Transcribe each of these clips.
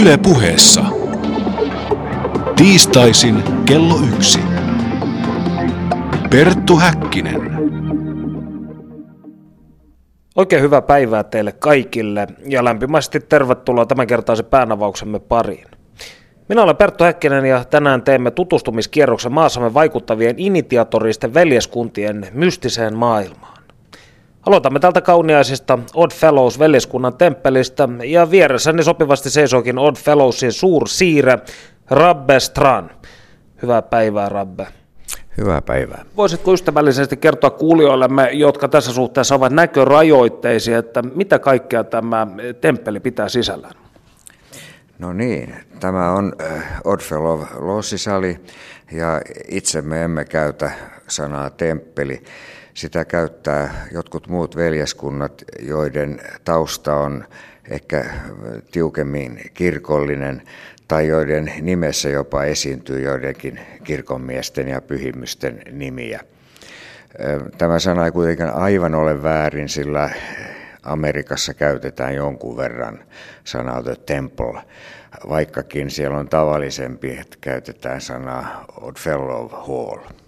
Yle puheessa. Tiistaisin kello yksi. Perttu Häkkinen. Oikein hyvää päivää teille kaikille ja lämpimästi tervetuloa tämänkertaisen päänavauksemme pariin. Minä olen Perttu Häkkinen ja tänään teemme tutustumiskierroksen maassamme vaikuttavien initiatoristen veljeskuntien mystiseen maailmaan. Aloitamme tältä kauniaisesta Odd Fellows veljeskunnan temppelistä ja vieressäni sopivasti seisookin Odd Fellowsin suursiire Rabbe Stran. Hyvää päivää Rabbe. Hyvää päivää. Voisitko ystävällisesti kertoa kuulijoillemme, jotka tässä suhteessa ovat näkörajoitteisia, että mitä kaikkea tämä temppeli pitää sisällään? No niin, tämä on Oddfellow lossisali ja itse me emme käytä sanaa temppeli. Sitä käyttää jotkut muut veljeskunnat, joiden tausta on ehkä tiukemmin kirkollinen tai joiden nimessä jopa esiintyy joidenkin kirkonmiesten ja pyhimysten nimiä. Tämä sana ei kuitenkaan aivan ole väärin, sillä Amerikassa käytetään jonkun verran sanaa the temple, vaikkakin siellä on tavallisempi, että käytetään sanaa Oddfellow Hall.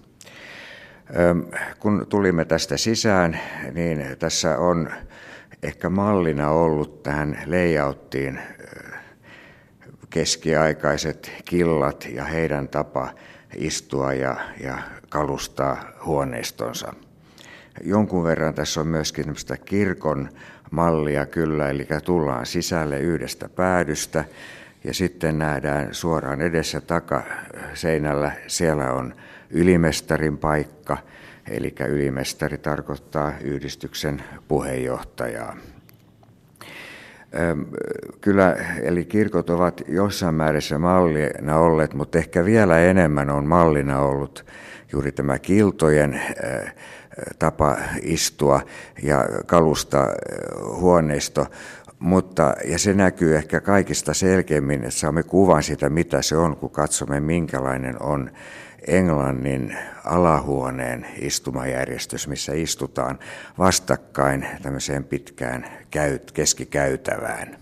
Kun tulimme tästä sisään, niin tässä on ehkä mallina ollut tähän layouttiin keskiaikaiset killat ja heidän tapa istua ja, ja kalustaa huoneistonsa. Jonkun verran tässä on myöskin kirkon mallia kyllä, eli tullaan sisälle yhdestä päädystä ja sitten nähdään suoraan edessä takaseinällä, siellä on ylimestarin paikka, eli ylimestari tarkoittaa yhdistyksen puheenjohtajaa. Kyllä, eli kirkot ovat jossain määrässä mallina olleet, mutta ehkä vielä enemmän on mallina ollut juuri tämä kiltojen tapa istua ja kalusta huoneisto, mutta, ja se näkyy ehkä kaikista selkeimmin, että saamme kuvan siitä, mitä se on, kun katsomme, minkälainen on Englannin alahuoneen istumajärjestys, missä istutaan vastakkain tämmöiseen pitkään keskikäytävään.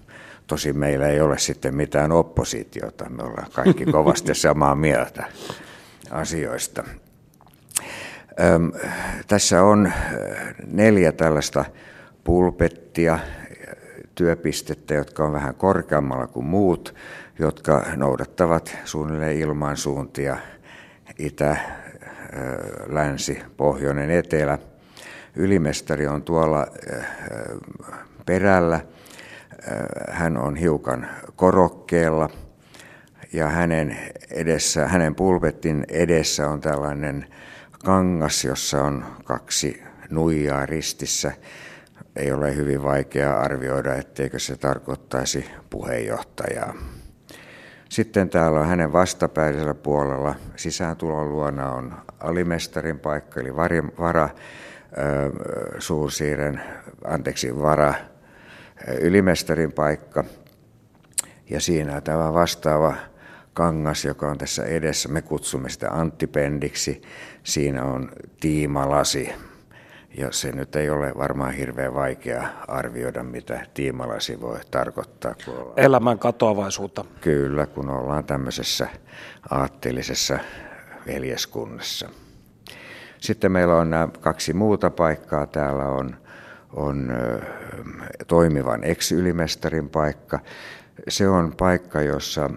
Tosin meillä ei ole sitten mitään oppositiota, me ollaan kaikki kovasti samaa mieltä asioista. Öm, tässä on neljä tällaista pulpettia, työpistettä, jotka on vähän korkeammalla kuin muut, jotka noudattavat suunnilleen ilmansuuntia itä, länsi, pohjoinen, etelä. Ylimestari on tuolla perällä. Hän on hiukan korokkeella ja hänen, edessä, hänen pulpetin edessä on tällainen kangas, jossa on kaksi nuijaa ristissä. Ei ole hyvin vaikea arvioida, etteikö se tarkoittaisi puheenjohtajaa. Sitten täällä on hänen vastapäisellä puolella sisääntulon luona on alimestarin paikka, eli vara suursiiren, anteeksi, vara ylimestarin paikka. Ja siinä tämä vastaava kangas, joka on tässä edessä, me kutsumme sitä anttipendiksi. Siinä on tiimalasi, ja se nyt ei ole varmaan hirveän vaikea arvioida, mitä tiimalasi voi tarkoittaa. Kun ollaan... Elämän katoavaisuutta. Kyllä, kun ollaan tämmöisessä aatteellisessa veljeskunnassa. Sitten meillä on nämä kaksi muuta paikkaa. Täällä on, on toimivan ex-ylimestarin paikka. Se on paikka, jossa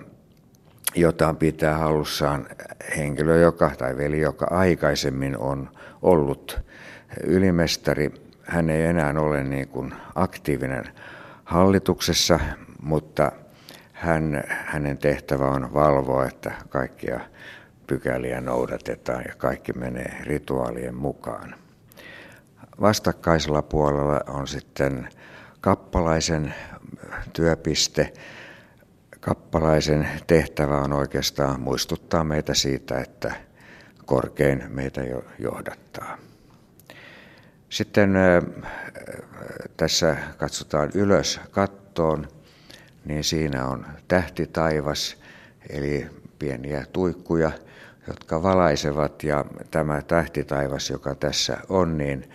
jota pitää halussaan henkilö, joka, tai veli, joka aikaisemmin on ollut ylimestari. Hän ei enää ole niin kuin aktiivinen hallituksessa, mutta hän, hänen tehtävä on valvoa, että kaikkia pykäliä noudatetaan ja kaikki menee rituaalien mukaan. Vastakkaisella puolella on sitten kappalaisen työpiste. Kappalaisen tehtävä on oikeastaan muistuttaa meitä siitä, että korkein meitä jo johdattaa. Sitten tässä katsotaan ylös kattoon, niin siinä on tähti taivas, eli pieniä tuikkuja, jotka valaisevat, ja tämä tähtitaivas, joka tässä on, niin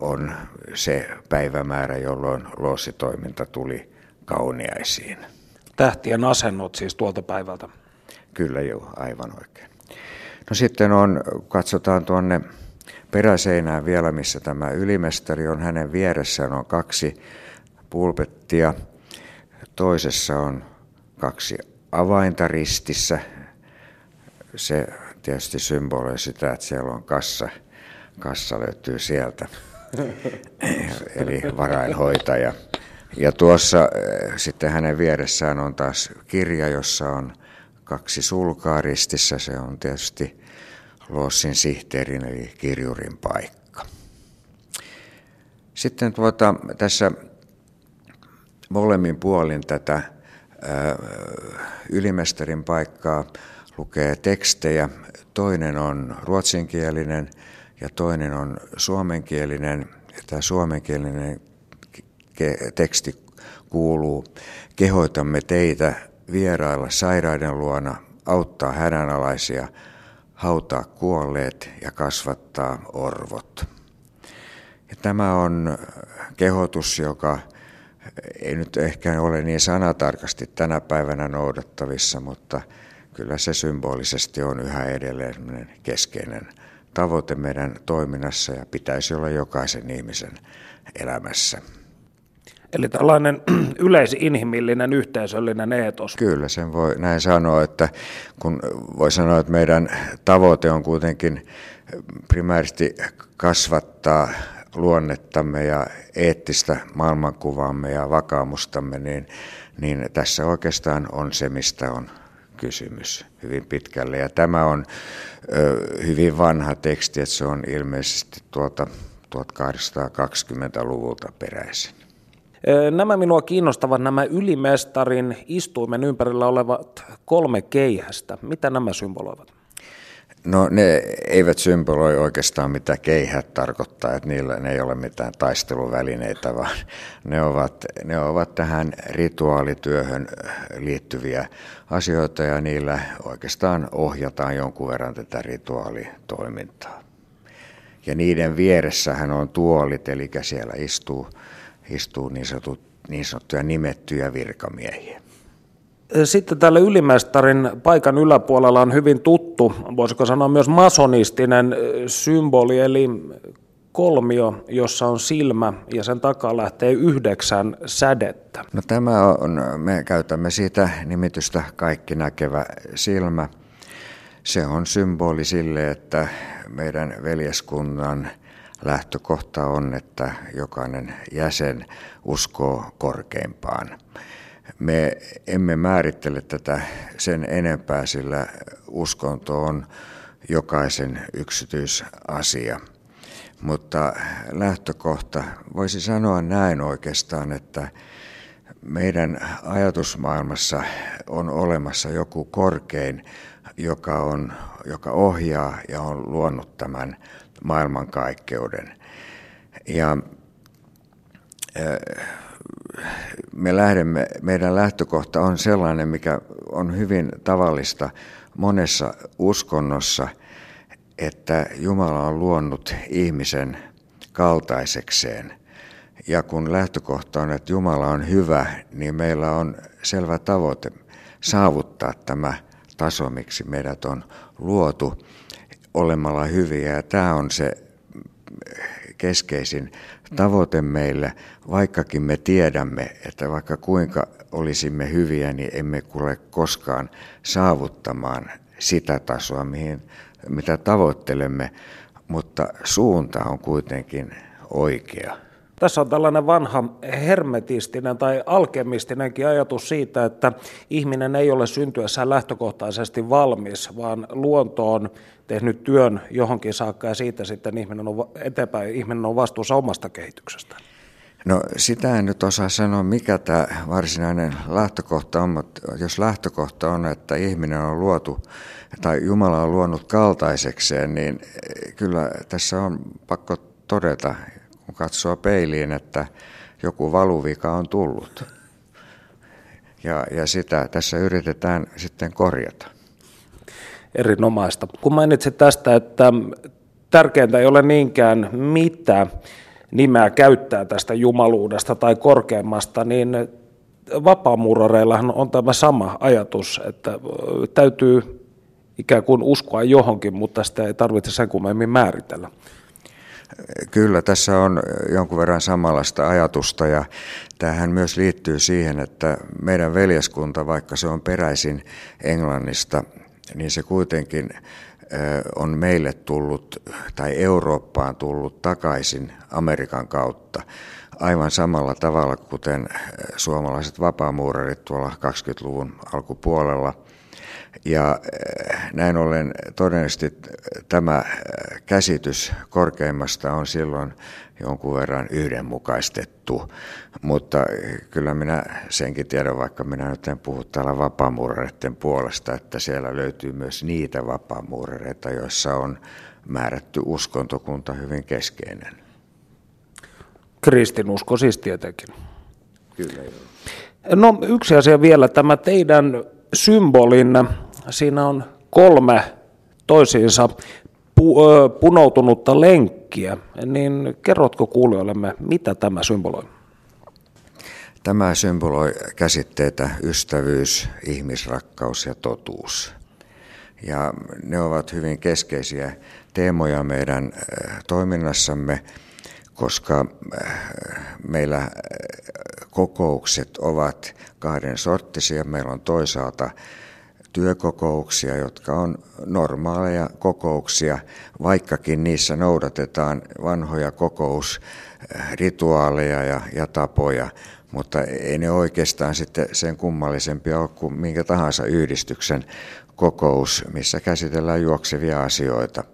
on se päivämäärä, jolloin lossitoiminta tuli kauniaisiin. Tähtien asennot siis tuolta päivältä. Kyllä joo, aivan oikein. No sitten on, katsotaan tuonne peräseinään vielä, missä tämä ylimestari on. Hänen vieressään on kaksi pulpettia. Toisessa on kaksi avainta ristissä. Se tietysti symboloi sitä, että siellä on kassa. Kassa löytyy sieltä, eli varainhoitaja. Ja tuossa eh, sitten hänen vieressään on taas kirja, jossa on kaksi sulkaa ristissä. Se on tietysti Lossin sihteerin eli kirjurin paikka. Sitten tuota, tässä molemmin puolin tätä ylimestarin paikkaa lukee tekstejä. Toinen on ruotsinkielinen ja toinen on suomenkielinen. Tämä suomenkielinen teksti kuuluu, kehoitamme teitä vierailla sairaiden luona, auttaa hädänalaisia, hautaa kuolleet ja kasvattaa orvot. Ja tämä on kehotus, joka ei nyt ehkä ole niin sanatarkasti tänä päivänä noudattavissa, mutta kyllä se symbolisesti on yhä edelleen keskeinen tavoite meidän toiminnassa ja pitäisi olla jokaisen ihmisen elämässä. Eli tällainen yleisinhimillinen, yhteisöllinen eetos. Kyllä, sen voi näin sanoa, että kun voi sanoa, että meidän tavoite on kuitenkin primääristi kasvattaa luonnettamme ja eettistä maailmankuvaamme ja vakaamustamme, niin, niin tässä oikeastaan on se, mistä on kysymys hyvin pitkälle. Ja tämä on ö, hyvin vanha teksti, että se on ilmeisesti tuolta 1820-luvulta peräisin. Nämä minua kiinnostavat nämä ylimestarin istuimen ympärillä olevat kolme keihästä. Mitä nämä symboloivat? No ne eivät symboloi oikeastaan mitä keihät tarkoittaa, että niillä ne ei ole mitään taisteluvälineitä, vaan ne ovat, ne ovat tähän rituaalityöhön liittyviä asioita ja niillä oikeastaan ohjataan jonkun verran tätä rituaalitoimintaa. Ja niiden vieressähän on tuolit, eli siellä istuu, istuu niin, sanotut, niin sanottuja nimettyjä virkamiehiä. Sitten täällä ylimestarin paikan yläpuolella on hyvin tuttu, voisiko sanoa myös masonistinen symboli, eli kolmio, jossa on silmä ja sen takaa lähtee yhdeksän sädettä. No tämä on, me käytämme siitä nimitystä kaikki näkevä silmä. Se on symboli sille, että meidän veljeskunnan lähtökohta on, että jokainen jäsen uskoo korkeimpaan. Me emme määrittele tätä sen enempää, sillä uskonto on jokaisen yksityisasia. Mutta lähtökohta, voisi sanoa näin oikeastaan, että meidän ajatusmaailmassa on olemassa joku korkein, joka, on, joka ohjaa ja on luonut tämän maailmankaikkeuden. Ja äh, me lähdemme, meidän lähtökohta on sellainen, mikä on hyvin tavallista monessa uskonnossa, että Jumala on luonut ihmisen kaltaisekseen. Ja kun lähtökohta on, että Jumala on hyvä, niin meillä on selvä tavoite saavuttaa tämä taso, miksi meidät on luotu olemalla hyviä. Ja tämä on se keskeisin tavoite meille, vaikkakin me tiedämme, että vaikka kuinka olisimme hyviä, niin emme kule koskaan saavuttamaan sitä tasoa, mihin, mitä tavoittelemme, mutta suunta on kuitenkin oikea. Tässä on tällainen vanha hermetistinen tai alkemistinenkin ajatus siitä, että ihminen ei ole syntyessään lähtökohtaisesti valmis, vaan luonto on tehnyt työn johonkin saakka ja siitä sitten ihminen on eteenpäin, ihminen on vastuussa omasta kehityksestä. No sitä en nyt osaa sanoa, mikä tämä varsinainen lähtökohta on, mutta jos lähtökohta on, että ihminen on luotu tai Jumala on luonut kaltaisekseen, niin kyllä tässä on pakko todeta, kun katsoo peiliin, että joku valuvika on tullut. Ja, ja sitä tässä yritetään sitten korjata erinomaista. Kun mainitsit tästä, että tärkeintä ei ole niinkään mitä nimeä käyttää tästä jumaluudesta tai korkeammasta, niin vapaamuurareillahan on tämä sama ajatus, että täytyy ikään kuin uskoa johonkin, mutta sitä ei tarvitse sen kummemmin määritellä. Kyllä, tässä on jonkun verran samanlaista ajatusta ja tähän myös liittyy siihen, että meidän veljeskunta, vaikka se on peräisin Englannista, niin se kuitenkin on meille tullut tai Eurooppaan tullut takaisin Amerikan kautta. Aivan samalla tavalla kuten suomalaiset vapaamuurarit tuolla 20-luvun alkupuolella – ja eh, näin ollen todennäköisesti tämä eh, käsitys korkeimmasta on silloin jonkun verran yhdenmukaistettu, mutta kyllä minä senkin tiedän, vaikka minä nyt en puhu täällä vapaamuurareiden puolesta, että siellä löytyy myös niitä vapaamuurareita, joissa on määrätty uskontokunta hyvin keskeinen. Kristinusko siis tietenkin. Kyllä joo. No yksi asia vielä, tämä teidän symbolin Siinä on kolme toisiinsa pu- punoutunutta lenkkiä, niin kerrotko kuulijoillemme, mitä tämä symboloi? Tämä symboloi käsitteitä ystävyys, ihmisrakkaus ja totuus. Ja ne ovat hyvin keskeisiä teemoja meidän toiminnassamme, koska meillä kokoukset ovat kahden sorttisia. Meillä on toisaalta työkokouksia, jotka on normaaleja kokouksia, vaikkakin niissä noudatetaan vanhoja kokousrituaaleja ja, ja tapoja, mutta ei ne oikeastaan sitten sen kummallisempia ole kuin minkä tahansa yhdistyksen kokous, missä käsitellään juoksevia asioita.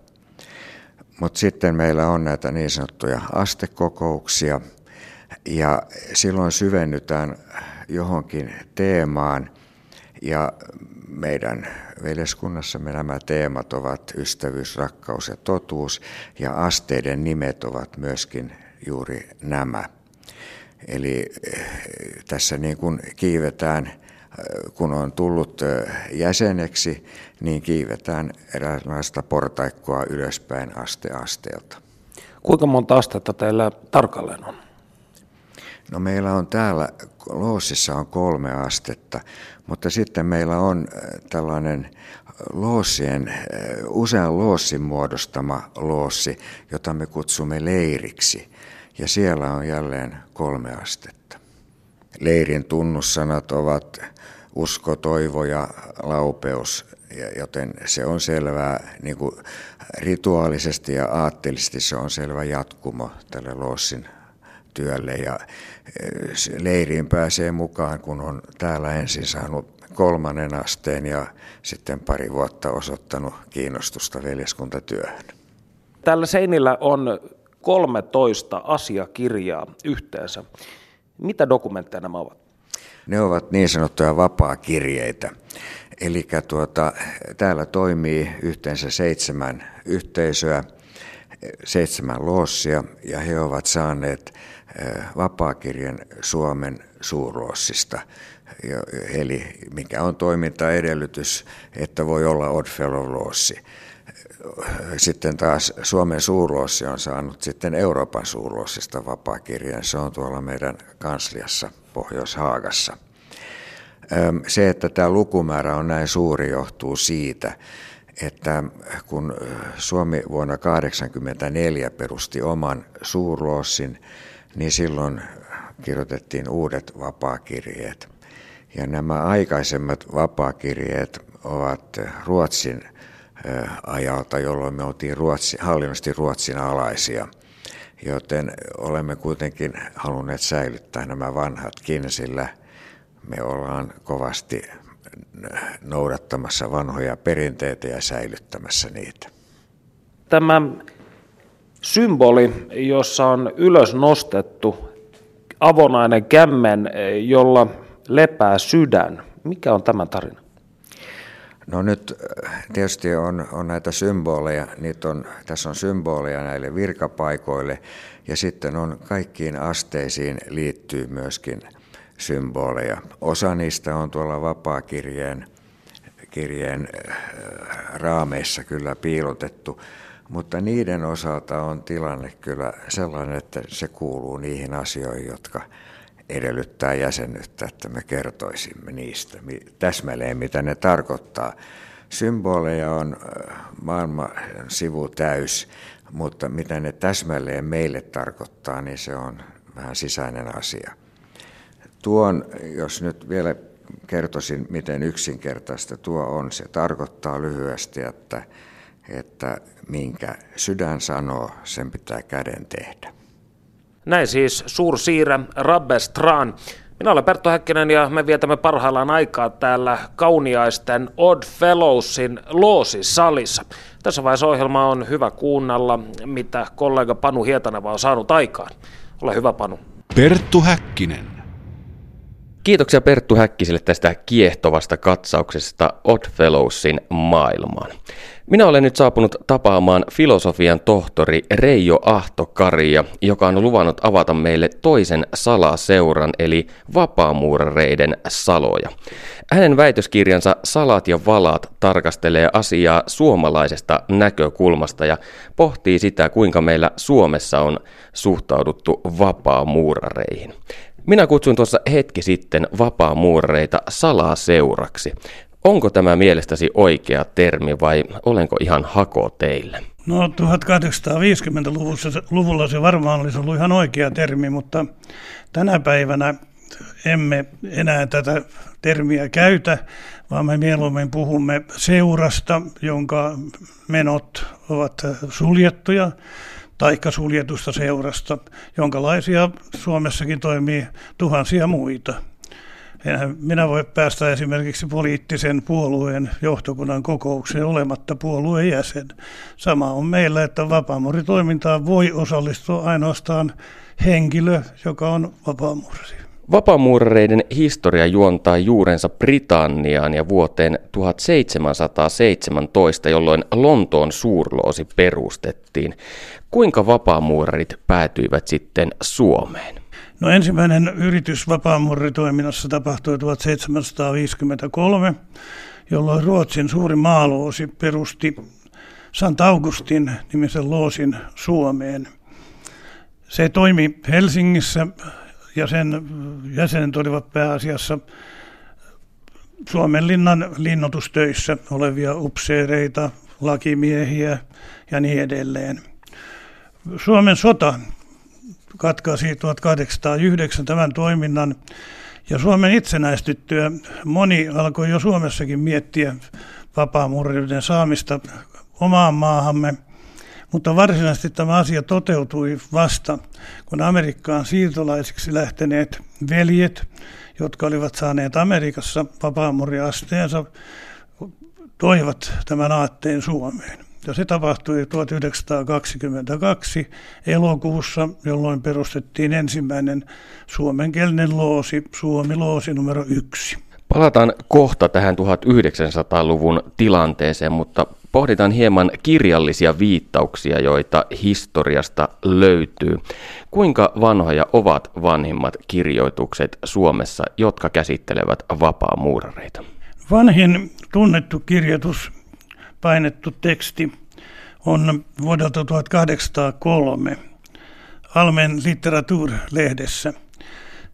Mutta sitten meillä on näitä niin sanottuja astekokouksia, ja silloin syvennytään johonkin teemaan, ja meidän veljeskunnassamme nämä teemat ovat ystävyys, rakkaus ja totuus, ja asteiden nimet ovat myöskin juuri nämä. Eli eh, tässä niin kuin kiivetään, eh, kun on tullut eh, jäseneksi, niin kiivetään eräänlaista portaikkoa ylöspäin aste asteelta. Kuinka monta astetta teillä tarkalleen on? No meillä on täällä, Loossissa on kolme astetta, mutta sitten meillä on äh, tällainen loossien, äh, usean loossin muodostama loossi, jota me kutsumme leiriksi. Ja siellä on jälleen kolme astetta. Leirin tunnussanat ovat usko, toivo ja laupeus, joten se on selvää niin kuin rituaalisesti ja aatteellisesti se on selvä jatkumo tälle loossin työlle ja eh, leiriin pääsee mukaan, kun on täällä ensin saanut kolmannen asteen ja sitten pari vuotta osoittanut kiinnostusta veljeskuntatyöhön. Tällä seinillä on 13 asiakirjaa yhteensä. Mitä dokumentteja nämä ovat? Ne ovat niin sanottuja vapaa-kirjeitä. Eli tuota, täällä toimii yhteensä seitsemän yhteisöä, seitsemän loossia, ja he ovat saaneet vapaakirjan Suomen suurloossista, eli mikä on toimintaedellytys, että voi olla Oddfellow Lossi. Sitten taas Suomen suurloossi on saanut sitten Euroopan suurloossista vapaakirjan. Se on tuolla meidän kansliassa Pohjois-Haagassa. Se, että tämä lukumäärä on näin suuri, johtuu siitä, että kun Suomi vuonna 1984 perusti oman suurloossin, niin silloin kirjoitettiin uudet vapaakirjeet. Ja nämä aikaisemmat vapaakirjeet ovat Ruotsin ajalta, jolloin me oltiin Ruotsi, hallinnosti Ruotsin alaisia. Joten olemme kuitenkin halunneet säilyttää nämä vanhatkin, sillä me ollaan kovasti noudattamassa vanhoja perinteitä ja säilyttämässä niitä. Tämä symboli, jossa on ylös nostettu avonainen kämmen, jolla lepää sydän. Mikä on tämä tarina? No nyt äh, tietysti on, on näitä symboleja, niitä on, tässä on symboleja näille virkapaikoille ja sitten on kaikkiin asteisiin liittyy myöskin symboleja. Osa niistä on tuolla vapaakirjeen kirjeen äh, raameissa kyllä piilotettu, mutta niiden osalta on tilanne kyllä sellainen, että se kuuluu niihin asioihin, jotka edellyttää jäsenyyttä, että me kertoisimme niistä täsmälleen, mitä ne tarkoittaa. Symboleja on maailman sivu täys, mutta mitä ne täsmälleen meille tarkoittaa, niin se on vähän sisäinen asia. Tuon, jos nyt vielä kertoisin, miten yksinkertaista tuo on, se tarkoittaa lyhyesti, että, että minkä sydän sanoo, sen pitää käden tehdä. Näin siis suursiirä Rabbestran. Minä olen Perttu Häkkinen ja me vietämme parhaillaan aikaa täällä kauniaisten Odd Fellowsin loosisalissa. Tässä vaiheessa ohjelma on hyvä kuunnella, mitä kollega Panu Hietaneva on saanut aikaan. Ole hyvä Panu. Perttu Häkkinen. Kiitoksia Perttu Häkkiselle tästä kiehtovasta katsauksesta Oddfellowsin maailmaan. Minä olen nyt saapunut tapaamaan filosofian tohtori Reijo Ahtokaria, joka on luvannut avata meille toisen salaseuran eli vapaamuurareiden saloja. Hänen väitöskirjansa Salat ja valat tarkastelee asiaa suomalaisesta näkökulmasta ja pohtii sitä, kuinka meillä Suomessa on suhtauduttu vapaamuurareihin. Minä kutsuin tuossa hetki sitten vapaamuurareita salaseuraksi. Onko tämä mielestäsi oikea termi vai olenko ihan hako teille? No 1850-luvulla se varmaan olisi ollut ihan oikea termi, mutta tänä päivänä emme enää tätä termiä käytä, vaan me mieluummin puhumme seurasta, jonka menot ovat suljettuja, taikka suljetusta seurasta, jonkalaisia Suomessakin toimii tuhansia muita. Enhän minä voi päästä esimerkiksi poliittisen puolueen johtokunnan kokoukseen olematta puolueen jäsen. Sama on meillä, että vapaamuritoimintaan voi osallistua ainoastaan henkilö, joka on vapaamursi. Vapaamuurareiden historia juontaa juurensa Britanniaan ja vuoteen 1717, jolloin Lontoon suurloosi perustettiin. Kuinka vapaamuurarit päätyivät sitten Suomeen? No ensimmäinen yritys vapaamuuritoiminnassa tapahtui 1753, jolloin Ruotsin suuri maaloosi perusti Sant Augustin nimisen loosin Suomeen. Se toimi Helsingissä ja sen jäsenet olivat pääasiassa Suomen linnan linnoitustöissä olevia upseereita, lakimiehiä ja niin edelleen. Suomen sota katkaisi 1809 tämän toiminnan ja Suomen itsenäistyttyä moni alkoi jo Suomessakin miettiä vapaamurreiden saamista omaan maahamme – mutta varsinaisesti tämä asia toteutui vasta, kun Amerikkaan siirtolaisiksi lähteneet veljet, jotka olivat saaneet Amerikassa vapaamurriasteensa, toivat tämän aatteen Suomeen. Ja se tapahtui 1922 elokuussa, jolloin perustettiin ensimmäinen suomenkielinen loosi, Suomi-loosi numero yksi. Palataan kohta tähän 1900-luvun tilanteeseen, mutta pohditaan hieman kirjallisia viittauksia, joita historiasta löytyy. Kuinka vanhoja ovat vanhimmat kirjoitukset Suomessa, jotka käsittelevät vapaamuurareita? Vanhin tunnettu kirjoitus, painettu teksti, on vuodelta 1803 Almen Literatur-lehdessä.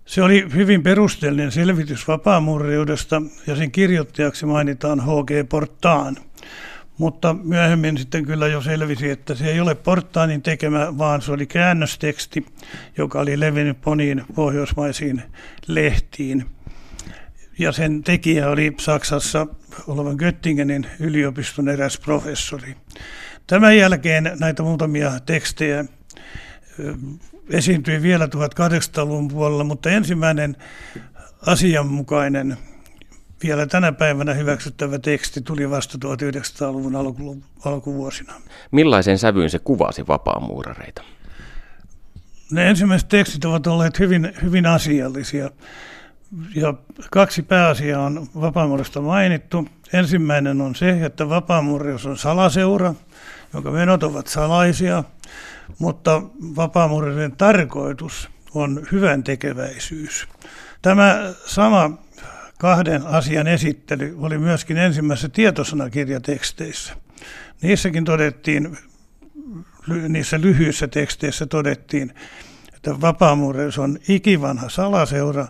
Se oli hyvin perusteellinen selvitys vapaamuuriudesta ja sen kirjoittajaksi mainitaan H.G. Portaan – mutta myöhemmin sitten kyllä jo selvisi, että se ei ole Portaanin tekemä, vaan se oli käännösteksti, joka oli levinnyt poniin pohjoismaisiin lehtiin. Ja sen tekijä oli Saksassa olevan Göttingenin yliopiston eräs professori. Tämän jälkeen näitä muutamia tekstejä esiintyi vielä 1800-luvun puolella, mutta ensimmäinen asianmukainen vielä tänä päivänä hyväksyttävä teksti tuli vasta 1900-luvun alku, alkuvuosina. Millaisen sävyyn se kuvasi vapaamuurareita? Ne ensimmäiset tekstit ovat olleet hyvin, hyvin asiallisia. Ja kaksi pääasiaa on vapaamuurista mainittu. Ensimmäinen on se, että vapaamuurius on salaseura, jonka menot ovat salaisia, mutta vapaamuurien tarkoitus on hyvän tekeväisyys. Tämä sama kahden asian esittely oli myöskin ensimmäisessä tietosanakirjateksteissä. Niissäkin todettiin, niissä lyhyissä teksteissä todettiin, että vapaamuureus on ikivanha salaseura,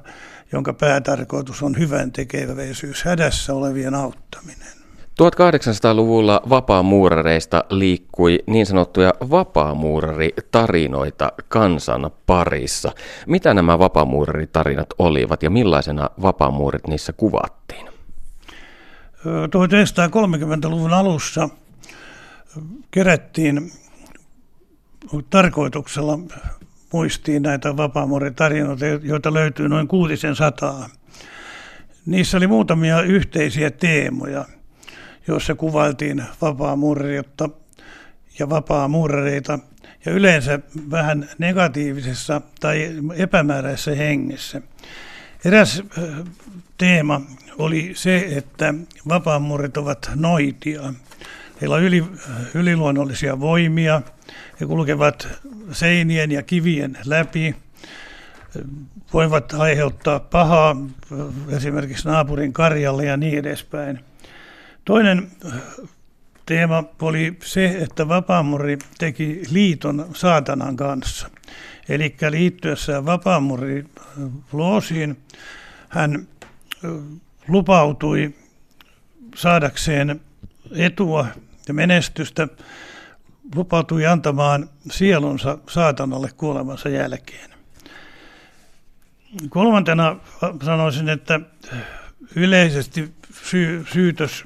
jonka päätarkoitus on hyvän tekeväisyys hädässä olevien auttaminen. 1800-luvulla vapaamuurareista liikkui niin sanottuja vapaamuuraritarinoita kansan parissa. Mitä nämä vapaamuuraritarinat olivat ja millaisena vapaamuurit niissä kuvattiin? 1930-luvun alussa kerättiin tarkoituksella muistiin näitä vapaamuuritarinoita, joita löytyy noin kuutisen sataa. Niissä oli muutamia yhteisiä teemoja, joissa kuvailtiin vapaamuurareita ja vapaamuurareita ja yleensä vähän negatiivisessa tai epämääräisessä hengessä. Eräs teema oli se, että vapaamuurit ovat noitia. Heillä on yli, yliluonnollisia voimia, he kulkevat seinien ja kivien läpi, voivat aiheuttaa pahaa esimerkiksi naapurin karjalle ja niin edespäin. Toinen teema oli se, että vapaamuri teki liiton saatanan kanssa. Eli liittyessään vapaamuri loosiin hän lupautui saadakseen etua ja menestystä, lupautui antamaan sielunsa saatanalle kuolemansa jälkeen. Kolmantena sanoisin, että yleisesti sy- syytös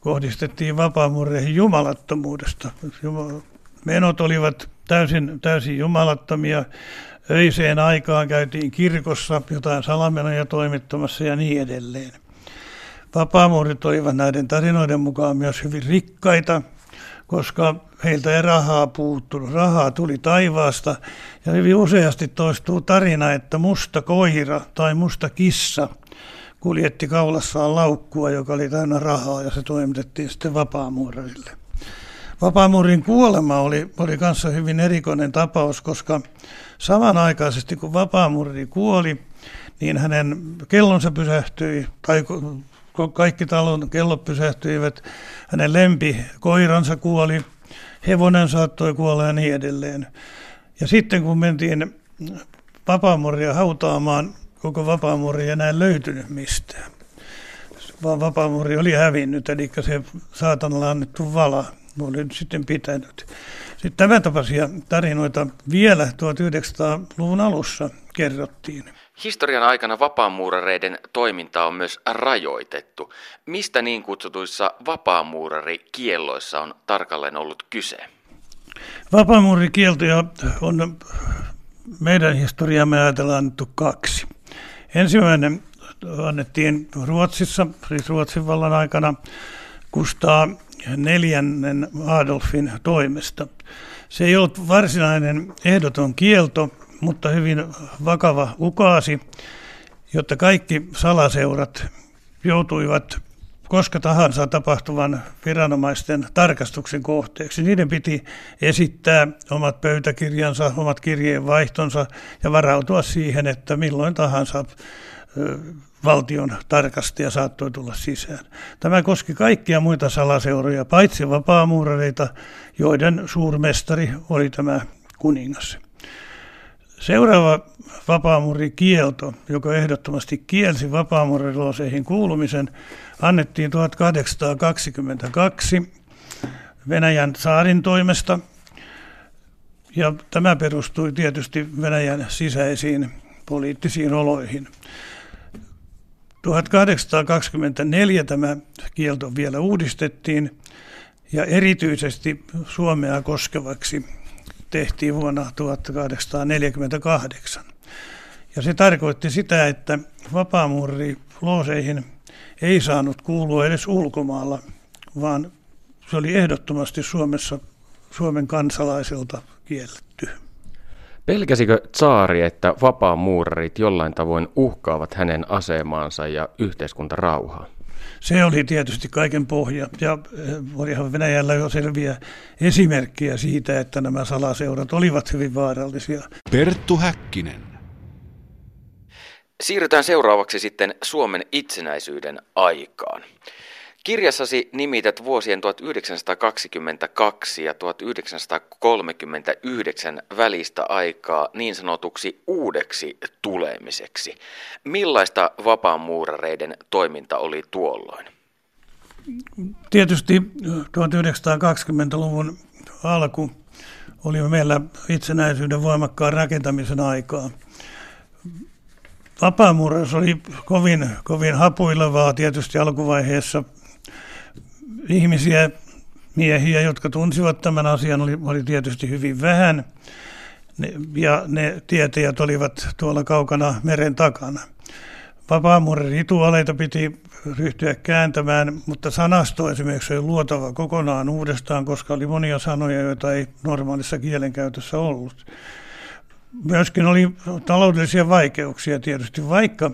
kohdistettiin vapaamurreihin jumalattomuudesta. Menot olivat täysin, täysin jumalattomia. Öiseen aikaan käytiin kirkossa jotain salamenoja toimittamassa ja niin edelleen. Vapaamuurit olivat näiden tarinoiden mukaan myös hyvin rikkaita, koska heiltä ei rahaa puuttunut. Rahaa tuli taivaasta ja hyvin useasti toistuu tarina, että musta koira tai musta kissa kuljetti kaulassaan laukkua, joka oli täynnä rahaa ja se toimitettiin sitten vapaamuurarille. Vapaamuurin kuolema oli, oli kanssa hyvin erikoinen tapaus, koska samanaikaisesti kun Vapaamurri kuoli, niin hänen kellonsa pysähtyi, tai kaikki talon kellot pysähtyivät, hänen lempi koiransa kuoli, hevonen saattoi kuolla ja niin edelleen. Ja sitten kun mentiin Vapaamurria hautaamaan, koko Vapaamurri ei enää löytynyt mistään. Vaan Vapaamurri oli hävinnyt, eli se saatanalla annettu vala oli nyt sitten pitänyt. Sitten tämän tapaisia tarinoita vielä 1900-luvun alussa kerrottiin. Historian aikana vapaamuurareiden toiminta on myös rajoitettu. Mistä niin kutsutuissa vapaamuurarikielloissa on tarkalleen ollut kyse? Vapaamuurikieltoja on meidän historiamme ajatellaan annettu kaksi. Ensimmäinen annettiin Ruotsissa, siis Ruotsin vallan aikana, Kustaa neljännen Adolfin toimesta. Se ei ollut varsinainen ehdoton kielto, mutta hyvin vakava ukaasi, jotta kaikki salaseurat joutuivat koska tahansa tapahtuvan viranomaisten tarkastuksen kohteeksi. Niiden piti esittää omat pöytäkirjansa, omat kirjeenvaihtonsa ja varautua siihen, että milloin tahansa valtion tarkastaja saattoi tulla sisään. Tämä koski kaikkia muita salaseuroja, paitsi vapaamuurareita, joiden suurmestari oli tämä kuningas. Seuraava vapaamuurikielto, joka ehdottomasti kielsi vapaamuurilooseihin kuulumisen, annettiin 1822 Venäjän saarin toimesta. Ja tämä perustui tietysti Venäjän sisäisiin poliittisiin oloihin. 1824 tämä kielto vielä uudistettiin ja erityisesti Suomea koskevaksi tehtiin vuonna 1848. Ja se tarkoitti sitä, että vapaamuuri looseihin ei saanut kuulua edes ulkomaalla, vaan se oli ehdottomasti Suomessa Suomen kansalaisilta kielletty. Pelkäsikö tsaari, että vapaamuurarit jollain tavoin uhkaavat hänen asemaansa ja yhteiskuntarauhaa? Se oli tietysti kaiken pohja ja eh, olihan Venäjällä jo selviä esimerkkejä siitä, että nämä salaseurat olivat hyvin vaarallisia. Perttu Häkkinen. Siirrytään seuraavaksi sitten Suomen itsenäisyyden aikaan. Kirjassasi nimität vuosien 1922 ja 1939 välistä aikaa niin sanotuksi uudeksi tulemiseksi. Millaista vapaamuurareiden toiminta oli tuolloin? Tietysti 1920-luvun alku oli meillä itsenäisyyden voimakkaan rakentamisen aikaa. Vapaamuuraus oli kovin, kovin hapuilevaa tietysti alkuvaiheessa ihmisiä, miehiä, jotka tunsivat tämän asian, oli, oli tietysti hyvin vähän. Ne, ja ne tietäjät olivat tuolla kaukana meren takana. Vapaamuurin rituaaleita piti ryhtyä kääntämään, mutta sanasto esimerkiksi oli luotava kokonaan uudestaan, koska oli monia sanoja, joita ei normaalissa kielenkäytössä ollut. Myöskin oli taloudellisia vaikeuksia tietysti, vaikka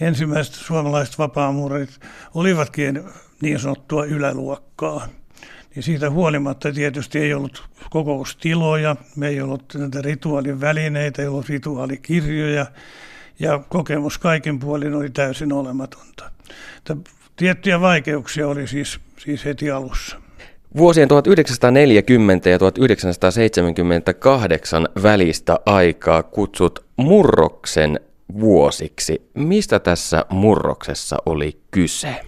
ensimmäiset suomalaiset vapaamuurit olivatkin niin sanottua yläluokkaa. Niin siitä huolimatta tietysti ei ollut kokoustiloja, me ei ollut näitä rituaalivälineitä, ei ollut rituaalikirjoja ja kokemus kaiken puolin oli täysin olematonta. Tiettyjä vaikeuksia oli siis, siis heti alussa. Vuosien 1940 ja 1978 välistä aikaa kutsut murroksen vuosiksi. Mistä tässä murroksessa oli kyse?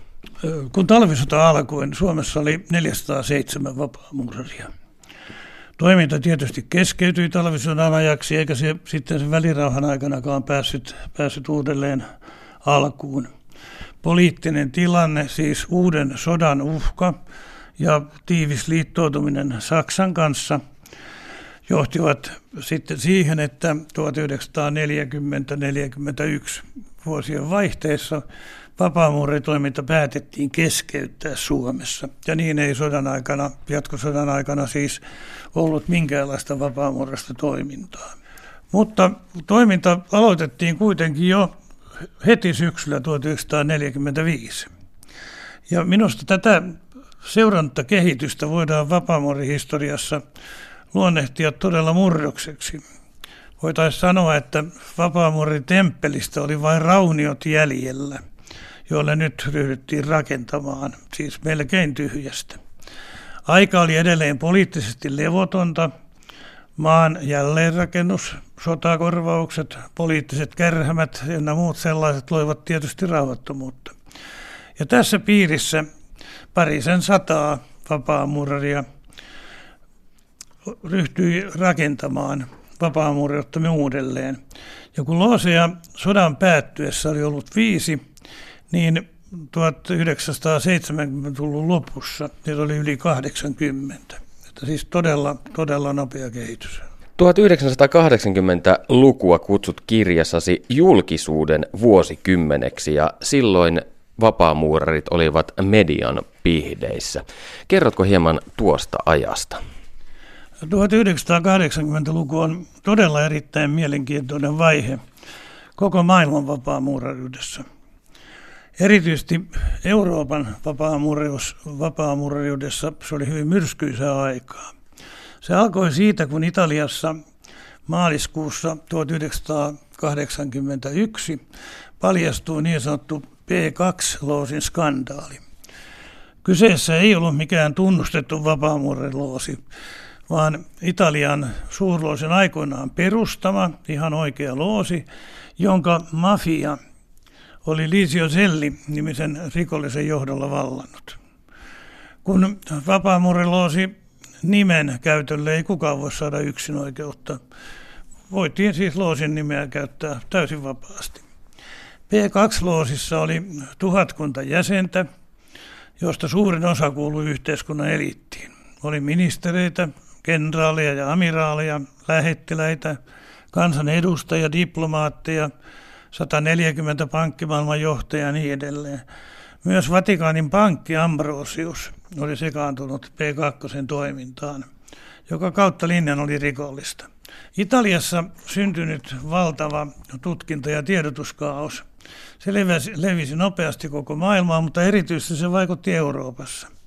Kun talvisota alkoi, niin Suomessa oli 407 vapaamuuraria. Toiminta tietysti keskeytyi talvisodan ajaksi, eikä se sitten sen välirauhan aikanakaan päässyt, päässyt uudelleen alkuun. Poliittinen tilanne, siis uuden sodan uhka ja tiivis liittoutuminen Saksan kanssa johtivat sitten siihen, että 1940-41 vuosien vaihteessa vapaamuuritoiminta päätettiin keskeyttää Suomessa. Ja niin ei sodan aikana, jatkosodan aikana siis ollut minkäänlaista vapaamuurista toimintaa. Mutta toiminta aloitettiin kuitenkin jo heti syksyllä 1945. Ja minusta tätä seurantakehitystä voidaan vapaamuurihistoriassa luonnehtia todella murrokseksi. Voitaisiin sanoa, että vapaamuurin temppelistä oli vain rauniot jäljellä – joille nyt ryhdyttiin rakentamaan, siis melkein tyhjästä. Aika oli edelleen poliittisesti levotonta, maan jälleenrakennus, sotakorvaukset, poliittiset kärhämät ja muut sellaiset loivat tietysti rauhattomuutta. Ja tässä piirissä parisen sataa vapaamuuraria ryhtyi rakentamaan vapaamuuriottamme uudelleen. Ja kun Loosea sodan päättyessä oli ollut viisi, niin 1970-luvun lopussa niitä oli yli 80. Että siis todella, todella nopea kehitys. 1980-lukua kutsut kirjassasi julkisuuden vuosikymmeneksi ja silloin vapaamuurarit olivat median pihdeissä. Kerrotko hieman tuosta ajasta? 1980-luku on todella erittäin mielenkiintoinen vaihe koko maailman vapaamuurariudessa – Erityisesti Euroopan vapaamuurariudessa se oli hyvin myrskyisää aikaa. Se alkoi siitä, kun Italiassa maaliskuussa 1981 paljastui niin sanottu P2-loosin skandaali. Kyseessä ei ollut mikään tunnustettu vapaamuuriloosi, vaan Italian suurloosin aikoinaan perustama, ihan oikea loosi, jonka mafia oli Liisio Selli nimisen rikollisen johdolla vallannut. Kun Vapaamuriloosi nimen käytölle ei kukaan voi saada yksin oikeutta, voitiin siis loosin nimeä käyttää täysin vapaasti. P2-loosissa oli tuhatkunta jäsentä, josta suurin osa kuului yhteiskunnan eliittiin. Oli ministereitä, kenraaleja ja amiraaleja, lähettiläitä, kansanedustajia, diplomaatteja, 140 pankkimaailman johtajaa ja niin edelleen. Myös Vatikaanin pankki Ambrosius oli sekaantunut P2 toimintaan, joka kautta linjan oli rikollista. Italiassa syntynyt valtava tutkinta- ja tiedotuskaos. Se levisi, nopeasti koko maailmaan, mutta erityisesti se vaikutti Euroopassa.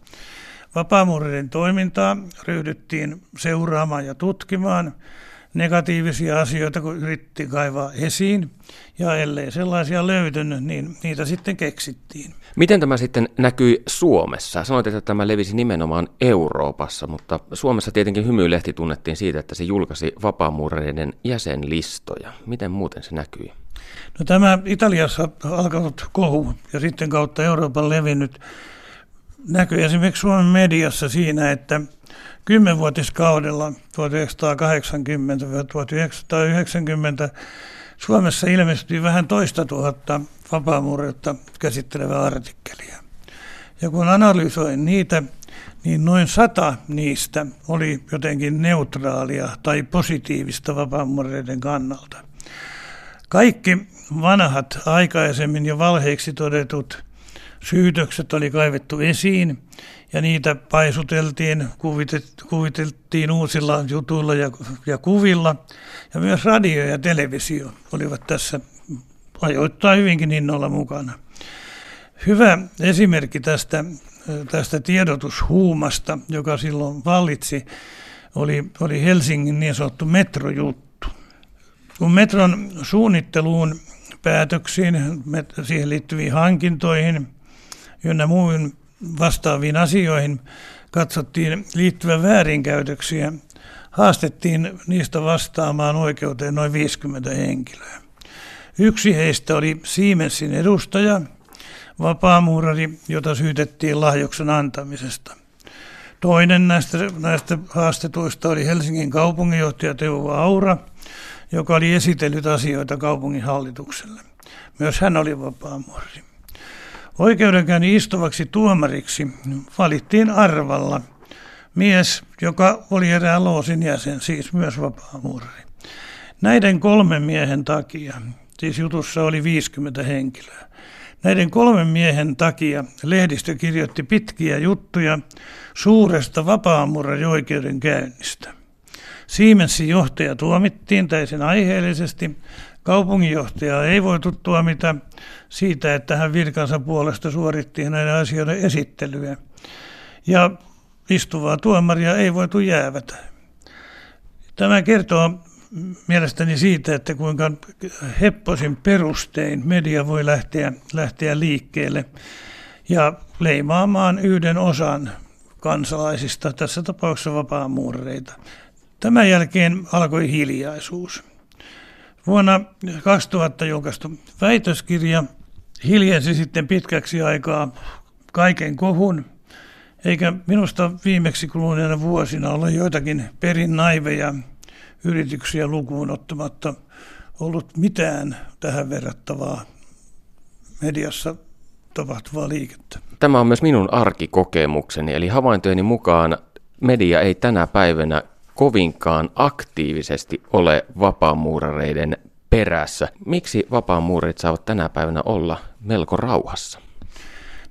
Vapaamuurien toimintaa ryhdyttiin seuraamaan ja tutkimaan, negatiivisia asioita, kun yritti kaivaa esiin. Ja ellei sellaisia löytynyt, niin niitä sitten keksittiin. Miten tämä sitten näkyi Suomessa? Sanoit, että tämä levisi nimenomaan Euroopassa, mutta Suomessa tietenkin Hymyilehti tunnettiin siitä, että se julkaisi vapaamuureiden jäsenlistoja. Miten muuten se näkyi? No tämä Italiassa alkanut kohu ja sitten kautta Euroopan levinnyt näkyy esimerkiksi Suomen mediassa siinä, että kymmenvuotiskaudella 1980-1990 Suomessa ilmestyi vähän toista tuhatta vapaamuuretta käsittelevää artikkelia. Ja kun analysoin niitä, niin noin sata niistä oli jotenkin neutraalia tai positiivista vapaamuureiden kannalta. Kaikki vanhat aikaisemmin jo valheiksi todetut syytökset oli kaivettu esiin ja niitä paisuteltiin, kuviteltiin uusilla jutuilla ja, ja kuvilla. Ja myös radio ja televisio olivat tässä ajoittaa hyvinkin innolla mukana. Hyvä esimerkki tästä, tästä tiedotushuumasta, joka silloin vallitsi, oli, oli Helsingin niin sanottu metrojuttu. Kun metron suunnitteluun, päätöksiin, siihen liittyviin hankintoihin ynnä muihin vastaaviin asioihin katsottiin liittyvän väärinkäytöksiä, haastettiin niistä vastaamaan oikeuteen noin 50 henkilöä. Yksi heistä oli Siemensin edustaja, vapaamuurari, jota syytettiin lahjoksen antamisesta. Toinen näistä, näistä haastetuista oli Helsingin kaupunginjohtaja Teuvo Aura, joka oli esitellyt asioita kaupungin hallitukselle. Myös hän oli vapaamuurari. Oikeudenkäynnin istuvaksi tuomariksi valittiin Arvalla mies, joka oli erään loosin jäsen, siis myös vapaamuurari. Näiden kolmen miehen takia, siis jutussa oli 50 henkilöä, näiden kolmen miehen takia lehdistö kirjoitti pitkiä juttuja suuresta oikeudenkäynnistä. Siemensin johtaja tuomittiin täysin aiheellisesti. Kaupunginjohtaja ei voitu tuomita siitä, että hän virkansa puolesta suoritti näiden asioiden esittelyä. Ja istuvaa tuomaria ei voitu jäävätä. Tämä kertoo mielestäni siitä, että kuinka hepposin perustein media voi lähteä, lähteä liikkeelle ja leimaamaan yhden osan kansalaisista, tässä tapauksessa vapaamuureita. Tämän jälkeen alkoi hiljaisuus. Vuonna 2000 julkaistu väitöskirja hiljensi sitten pitkäksi aikaa kaiken kohun, eikä minusta viimeksi kuluneena vuosina ole joitakin perin naiveja yrityksiä lukuun ottamatta ollut mitään tähän verrattavaa mediassa tapahtuvaa liikettä. Tämä on myös minun arkikokemukseni, eli havaintojeni mukaan media ei tänä päivänä kovinkaan aktiivisesti ole vapaamuurareiden perässä. Miksi vapaamuurit saavat tänä päivänä olla melko rauhassa?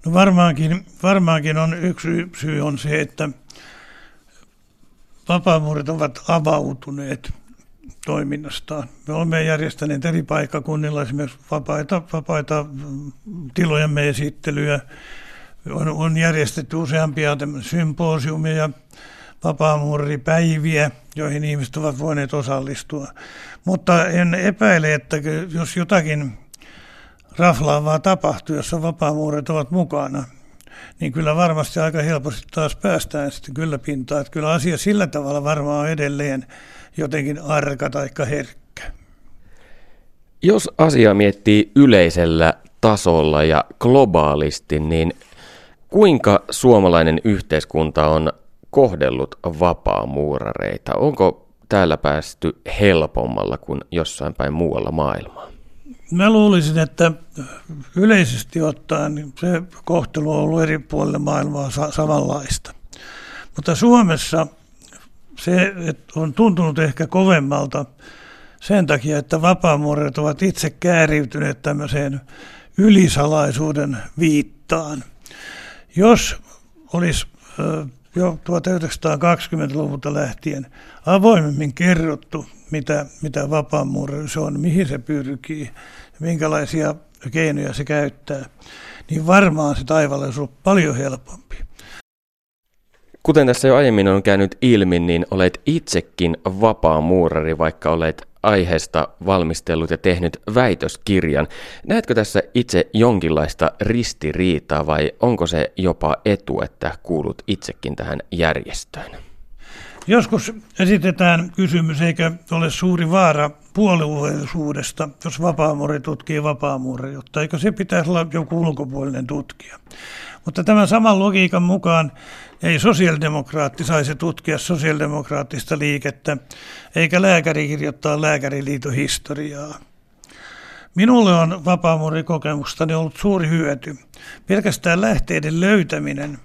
No varmaankin, varmaankin on yksi syy on se, että vapaamuurit ovat avautuneet toiminnastaan. Me olemme järjestäneet eri paikkakunnilla esimerkiksi vapaita, vapaita tilojemme esittelyjä. On, on järjestetty useampia symposiumeja, vapaamuuripäiviä, joihin ihmiset ovat voineet osallistua. Mutta en epäile, että jos jotakin raflaavaa tapahtuu, jossa vapaamuurit ovat mukana, niin kyllä varmasti aika helposti taas päästään sitten kyllä pintaan. Että kyllä asia sillä tavalla varmaan on edelleen jotenkin arka tai herkkä. Jos asia miettii yleisellä tasolla ja globaalisti, niin kuinka suomalainen yhteiskunta on kohdellut vapaamuurareita? Onko täällä päästy helpommalla kuin jossain päin muualla maailmaa? Mä luulisin, että yleisesti ottaen se kohtelu on ollut eri puolilla maailmaa samanlaista. Mutta Suomessa se on tuntunut ehkä kovemmalta sen takia, että vapaamuuret ovat itse kääriytyneet tämmöiseen ylisalaisuuden viittaan. Jos olisi jo 1920-luvulta lähtien avoimemmin kerrottu, mitä, mitä vapaamuuraisuus on, mihin se pyrkii, minkälaisia keinoja se käyttää, niin varmaan se taivaalle olisi ollut paljon helpompi. Kuten tässä jo aiemmin on käynyt ilmi, niin olet itsekin vapaa muurari, vaikka olet aiheesta valmistellut ja tehnyt väitöskirjan. Näetkö tässä itse jonkinlaista ristiriitaa vai onko se jopa etu, että kuulut itsekin tähän järjestöön? Joskus esitetään kysymys, eikä ole suuri vaara puolueellisuudesta, jos vapaamuuri tutkii vapaamuuriutta, eikö se pitäisi olla joku ulkopuolinen tutkija. Mutta tämän saman logiikan mukaan ei sosiaalidemokraatti saisi tutkia sosiaalidemokraattista liikettä, eikä lääkäri kirjoittaa lääkäriliiton historiaa. Minulle on vapaamuurikokemustani ollut suuri hyöty. Pelkästään lähteiden löytäminen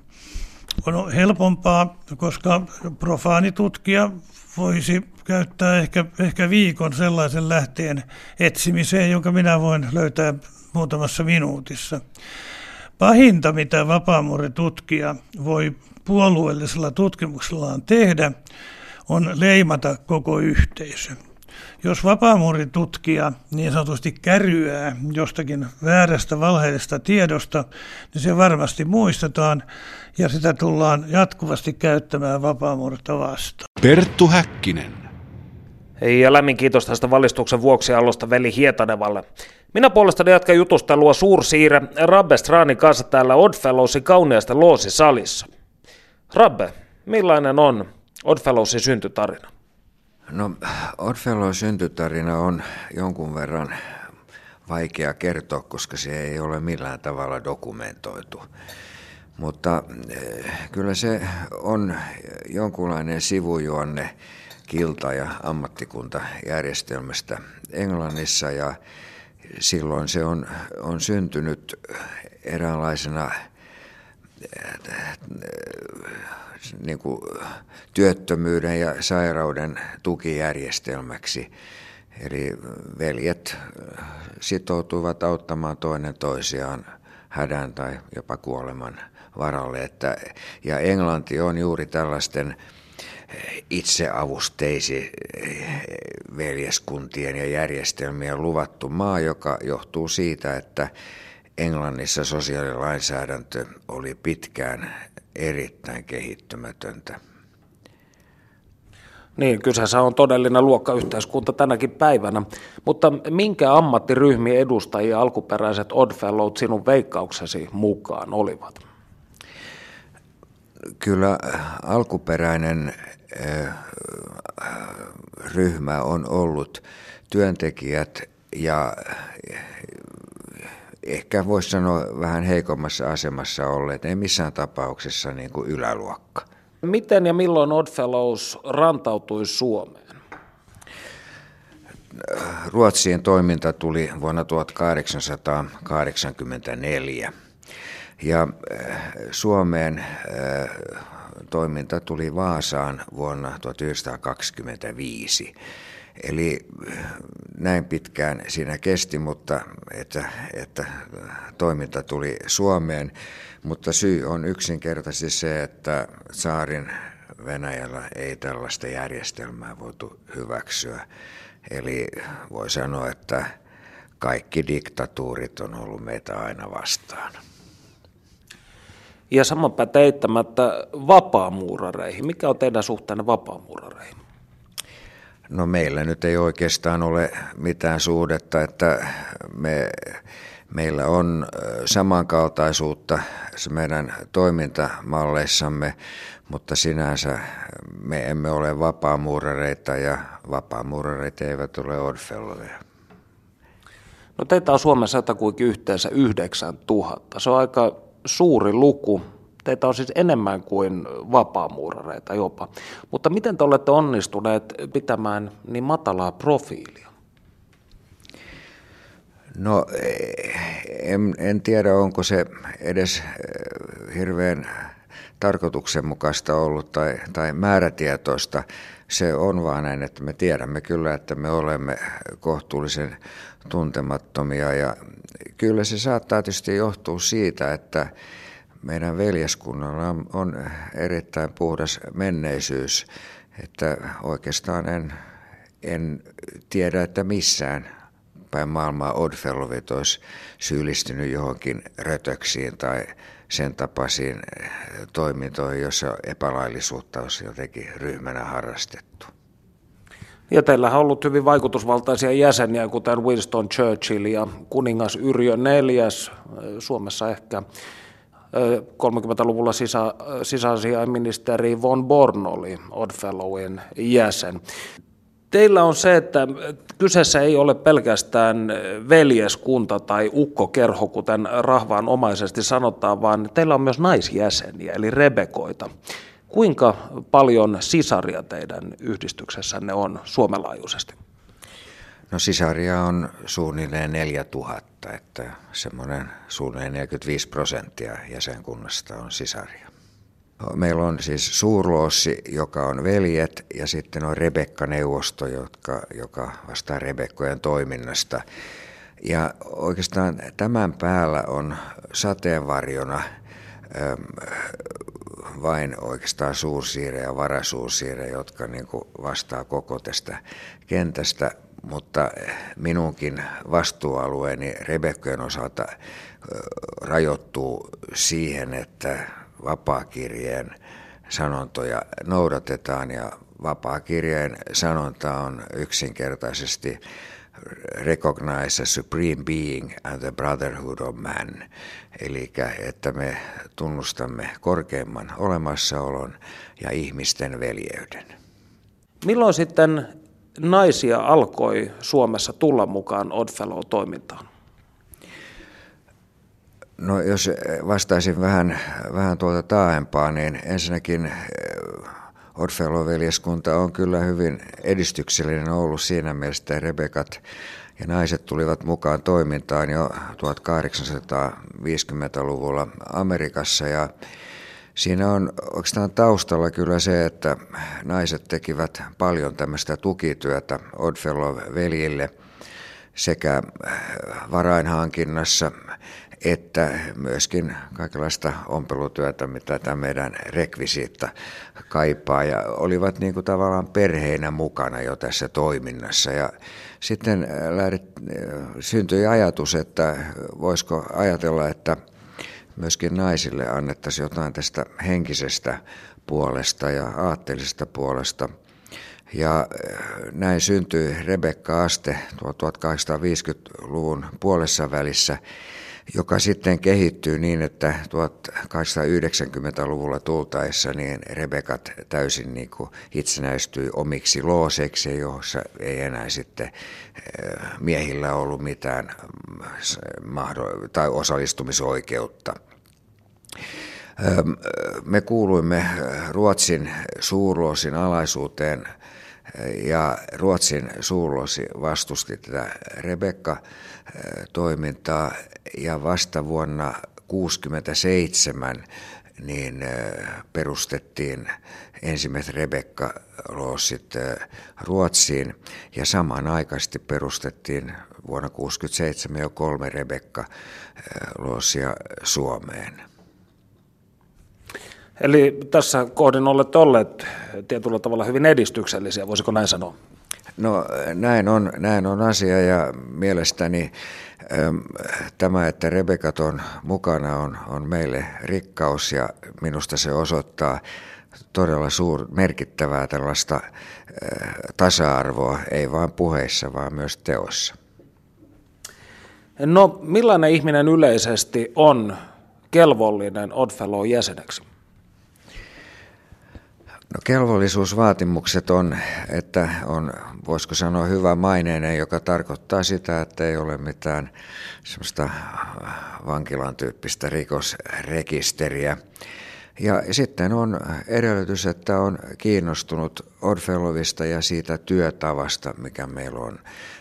on helpompaa, koska profaanitutkija voisi käyttää ehkä, ehkä viikon sellaisen lähteen etsimiseen, jonka minä voin löytää muutamassa minuutissa. Pahinta, mitä vapaamuuritutkija voi puolueellisella tutkimuksellaan tehdä, on leimata koko yhteisö. Jos vapaamuuritutkija niin sanotusti kärryää jostakin väärästä valheellisesta tiedosta, niin se varmasti muistetaan ja sitä tullaan jatkuvasti käyttämään vapaamuurta vastaan. Perttu Häkkinen. Ja lämmin kiitos tästä valistuksen vuoksi alusta veli Hietanevalle. Minä puolestani jatkan jutustelua suursiirre Rabbe Stranin kanssa täällä Oddfellowsin kauniasta loosisalissa. Rabbe, millainen on Oddfellowsin syntytarina? No, Oddfellow syntytarina on jonkun verran vaikea kertoa, koska se ei ole millään tavalla dokumentoitu. Mutta eh, kyllä se on jonkunlainen sivujuonne kilta- ja ammattikuntajärjestelmästä Englannissa ja silloin se on, on syntynyt eräänlaisena niin kuin työttömyyden ja sairauden tukijärjestelmäksi. Eli veljet sitoutuivat auttamaan toinen toisiaan hädän tai jopa kuoleman varalle. Että, ja Englanti on juuri tällaisten itseavusteisi veljeskuntien ja järjestelmien luvattu maa, joka johtuu siitä, että Englannissa sosiaalilainsäädäntö oli pitkään erittäin kehittymätöntä. Niin, kyseessä on todellinen luokkayhteiskunta tänäkin päivänä. Mutta minkä ammattiryhmien edustajia alkuperäiset Oddfellowt sinun veikkauksesi mukaan olivat? Kyllä alkuperäinen ryhmä on ollut työntekijät ja ehkä voisi sanoa vähän heikommassa asemassa olleet, ei missään tapauksessa niin kuin yläluokka. Miten ja milloin Oddfellows rantautui Suomeen? Ruotsien toiminta tuli vuonna 1884 ja Suomeen toiminta tuli Vaasaan vuonna 1925. Eli näin pitkään siinä kesti, mutta että, että toiminta tuli Suomeen. Mutta syy on yksinkertaisesti se, että saarin Venäjällä ei tällaista järjestelmää voitu hyväksyä. Eli voi sanoa, että kaikki diktatuurit on ollut meitä aina vastaan. Ja saman teittämättä vapaamuurareihin. Mikä on teidän suhteenne vapaamuurareihin? No meillä nyt ei oikeastaan ole mitään suhdetta, että me, meillä on samankaltaisuutta meidän toimintamalleissamme, mutta sinänsä me emme ole vapaamuurareita ja vapaamuurareita eivät ole Oddfelloweja. No teitä on Suomessa jotakuinkin yhteensä 9000. Se on aika suuri luku. Teitä on siis enemmän kuin vapaamuurareita jopa. Mutta miten te olette onnistuneet pitämään niin matalaa profiilia? No en, en tiedä, onko se edes eh, hirveän tarkoituksenmukaista ollut tai, tai määrätietoista. Se on vaan näin, että me tiedämme kyllä, että me olemme kohtuullisen tuntemattomia. Ja kyllä se saattaa tietysti johtua siitä, että meidän veljeskunnalla on erittäin puhdas menneisyys, että oikeastaan en, en tiedä, että missään päin maailmaa Oddfellowit olisi syyllistynyt johonkin rötöksiin tai sen tapaisiin toimintoihin, joissa epälaillisuutta olisi jotenkin ryhmänä harrastettu. Ja teillähän on ollut hyvin vaikutusvaltaisia jäseniä, kuten Winston Churchill ja kuningas Yrjö IV, Suomessa ehkä 30-luvulla sisä, sisäasiainministeri Von Born oli Oddfellowin jäsen. Teillä on se, että kyseessä ei ole pelkästään veljeskunta tai ukkokerho, kuten rahvaan omaisesti sanotaan, vaan teillä on myös naisjäseniä, eli rebekoita. Kuinka paljon sisaria teidän yhdistyksessänne on suomenlaajuisesti? No sisaria on suunnilleen 4000, että semmoinen suunnilleen 45 prosenttia jäsenkunnasta on sisaria. Meillä on siis suurloossi, joka on veljet, ja sitten on Rebekka-neuvosto, jotka, joka vastaa Rebekkojen toiminnasta. Ja oikeastaan tämän päällä on sateenvarjona vain oikeastaan suursiire ja varasuursiire, jotka niin vastaa koko tästä kentästä, mutta minunkin vastuualueeni Rebekkojen osalta rajoittuu siihen, että vapaakirjeen sanontoja noudatetaan ja vapaakirjeen sanonta on yksinkertaisesti recognize a supreme being and the brotherhood of man. Eli että me tunnustamme korkeimman olemassaolon ja ihmisten veljeyden. Milloin sitten naisia alkoi Suomessa tulla mukaan Oddfellow-toimintaan? No jos vastaisin vähän, vähän tuota taaempaa, niin ensinnäkin Orfelo-veljeskunta on kyllä hyvin edistyksellinen ollut siinä mielessä, että Rebekat ja naiset tulivat mukaan toimintaan jo 1850-luvulla Amerikassa. Ja Siinä on oikeastaan taustalla kyllä se, että naiset tekivät paljon tämmöistä tukityötä Oddfellow-veljille sekä varainhankinnassa että myöskin kaikenlaista ompelutyötä, mitä tämä meidän rekvisiitta kaipaa. Ja olivat niin kuin tavallaan perheinä mukana jo tässä toiminnassa. Ja sitten äh, äh, syntyi ajatus, että voisiko ajatella, että myöskin naisille annettaisiin jotain tästä henkisestä puolesta ja aatteellisesta puolesta. Ja äh, näin syntyi Rebekka Aste 1850-luvun puolessa välissä joka sitten kehittyy niin, että 1890-luvulla tultaessa niin Rebekat täysin niin kuin itsenäistyi omiksi looseiksi, joissa ei enää sitten eh, miehillä ollut mitään mm, tai osallistumisoikeutta. Me kuuluimme Ruotsin suurloosin alaisuuteen ja Ruotsin suurlosi vastusti tätä Rebekka-toimintaa ja vasta vuonna 1967 niin perustettiin ensimmäiset Rebekka-loosit Ruotsiin ja samanaikaisesti perustettiin vuonna 1967 jo kolme Rebekka-loosia Suomeen. Eli tässä kohdin olette olleet tietyllä tavalla hyvin edistyksellisiä, voisiko näin sanoa? No näin on, näin on asia ja mielestäni Tämä, että Rebekat on mukana, on, on meille rikkaus ja minusta se osoittaa todella suur, merkittävää tällaista tasa-arvoa, ei vain puheissa, vaan myös teossa. No, millainen ihminen yleisesti on kelvollinen Oddfellow jäseneksi? No kelvollisuusvaatimukset on, että on, voisiko sanoa, hyvä maineinen, joka tarkoittaa sitä, että ei ole mitään semmoista vankilan tyyppistä rikosrekisteriä. Ja sitten on edellytys, että on kiinnostunut Orfelovista ja siitä työtavasta, mikä meillä on.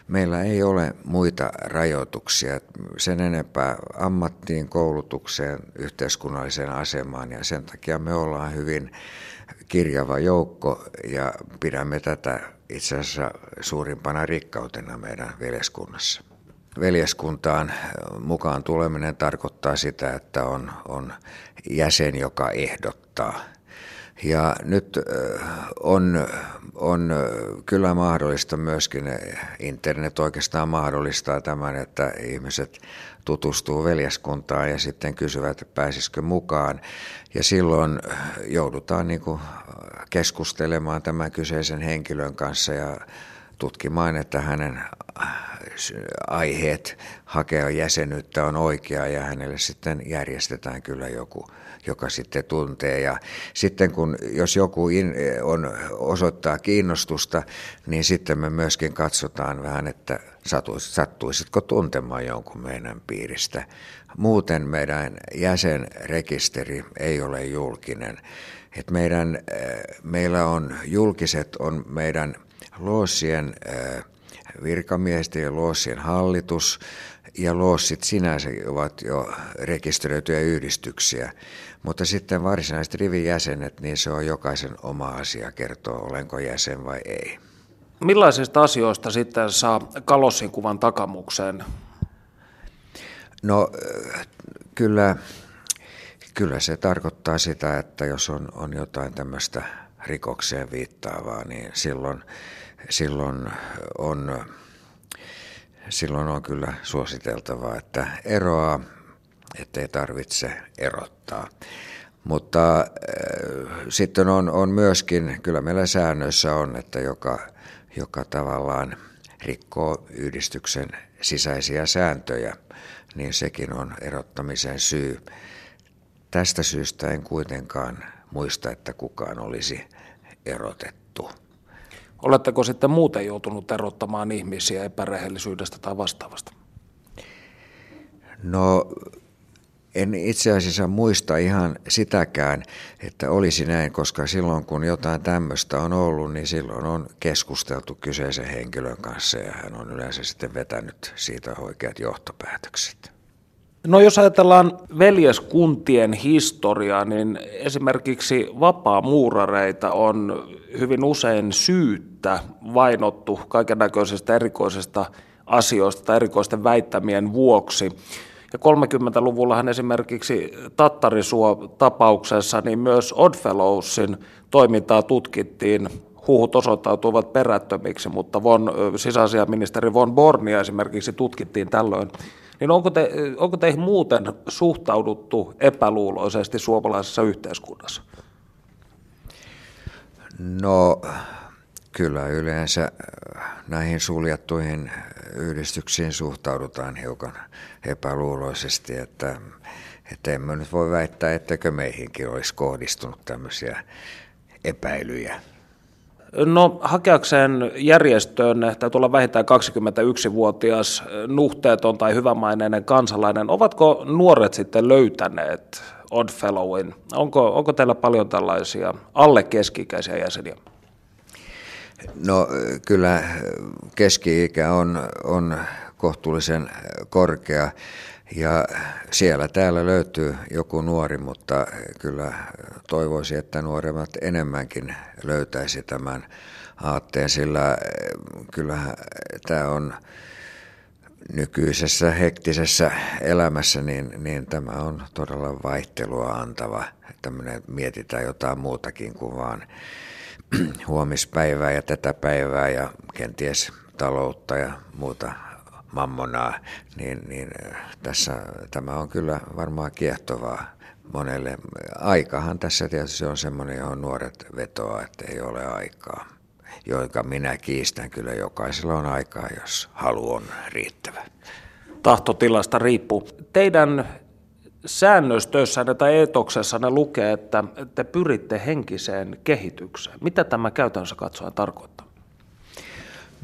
Meillä ei ole muita rajoituksia sen enempää ammattiin, koulutukseen, yhteiskunnalliseen asemaan ja sen takia me ollaan hyvin kirjava joukko ja pidämme tätä itse asiassa suurimpana rikkautena meidän veljeskunnassa. Veljeskuntaan mukaan tuleminen tarkoittaa sitä, että on, on jäsen, joka ehdottaa. Ja nyt on, on kyllä mahdollista myöskin, internet oikeastaan mahdollistaa tämän, että ihmiset tutustuu veljeskuntaan ja sitten kysyvät, että pääsisikö mukaan. Ja silloin joudutaan niin kuin keskustelemaan tämän kyseisen henkilön kanssa ja tutkimaan, että hänen aiheet hakea jäsenyyttä on oikea ja hänelle sitten järjestetään kyllä joku, joka sitten tuntee. Ja sitten kun, jos joku in, on, osoittaa kiinnostusta, niin sitten me myöskin katsotaan vähän, että sattuisitko tuntemaan jonkun meidän piiristä. Muuten meidän jäsenrekisteri ei ole julkinen. Et meidän, meillä on julkiset on meidän loosien virkamiesten ja loossien hallitus ja loossit sinänsä ovat jo rekisteröityjä yhdistyksiä. Mutta sitten varsinaiset rivijäsenet, niin se on jokaisen oma asia kertoa, olenko jäsen vai ei. Millaisista asioista sitten saa Kalossin kuvan takamukseen? No kyllä, kyllä se tarkoittaa sitä, että jos on, on jotain tämmöistä rikokseen viittaavaa, niin silloin silloin on, silloin on kyllä suositeltavaa, että eroaa, ettei tarvitse erottaa. Mutta äh, sitten on, on myöskin, kyllä meillä säännöissä on, että joka, joka tavallaan rikkoo yhdistyksen sisäisiä sääntöjä, niin sekin on erottamisen syy. Tästä syystä en kuitenkaan muista, että kukaan olisi erotettu. Oletteko sitten muuten joutunut erottamaan ihmisiä epärehellisyydestä tai vastaavasta? No en itse asiassa muista ihan sitäkään, että olisi näin, koska silloin kun jotain tämmöistä on ollut, niin silloin on keskusteltu kyseisen henkilön kanssa ja hän on yleensä sitten vetänyt siitä oikeat johtopäätökset. No jos ajatellaan veljeskuntien historiaa, niin esimerkiksi vapaa-muurareita on hyvin usein syyttä vainottu kaiken näköisistä erikoisista asioista tai erikoisten väittämien vuoksi. Ja 30-luvullahan esimerkiksi Tattarisuo-tapauksessa niin myös Oddfellowsin toimintaa tutkittiin huhut osoittautuivat perättömiksi, mutta von, sisäasiaministeri von Bornia esimerkiksi tutkittiin tällöin niin onko, te, onko teihin muuten suhtauduttu epäluuloisesti suomalaisessa yhteiskunnassa? No kyllä yleensä näihin suljettuihin yhdistyksiin suhtaudutaan hiukan epäluuloisesti, että, että emme nyt voi väittää, etteikö meihinkin olisi kohdistunut tämmöisiä epäilyjä. No hakeakseen järjestöön täytyy olla vähintään 21-vuotias nuhteeton tai hyvämaineinen kansalainen. Ovatko nuoret sitten löytäneet Oddfellowin? Onko, onko teillä paljon tällaisia alle keski-ikäisiä jäseniä? No kyllä keski-ikä on, on kohtuullisen korkea ja siellä täällä löytyy joku nuori, mutta kyllä toivoisin, että nuoremmat enemmänkin löytäisi tämän aatteen, sillä kyllähän tämä on nykyisessä hektisessä elämässä, niin, niin tämä on todella vaihtelua antava. Tämmöinen mietitään jotain muutakin kuin vaan huomispäivää ja tätä päivää ja kenties taloutta ja muuta mammonaa, niin, niin tässä tämä on kyllä varmaan kiehtovaa monelle. Aikahan tässä tietysti on semmoinen, johon nuoret vetoaa, että ei ole aikaa, joinka minä kiistän kyllä jokaisella on aikaa, jos halu on riittävä. Tahtotilasta riippuu. Teidän säännöstöissänne tai etoksessanne lukee, että te pyritte henkiseen kehitykseen. Mitä tämä käytännössä katsoen tarkoittaa?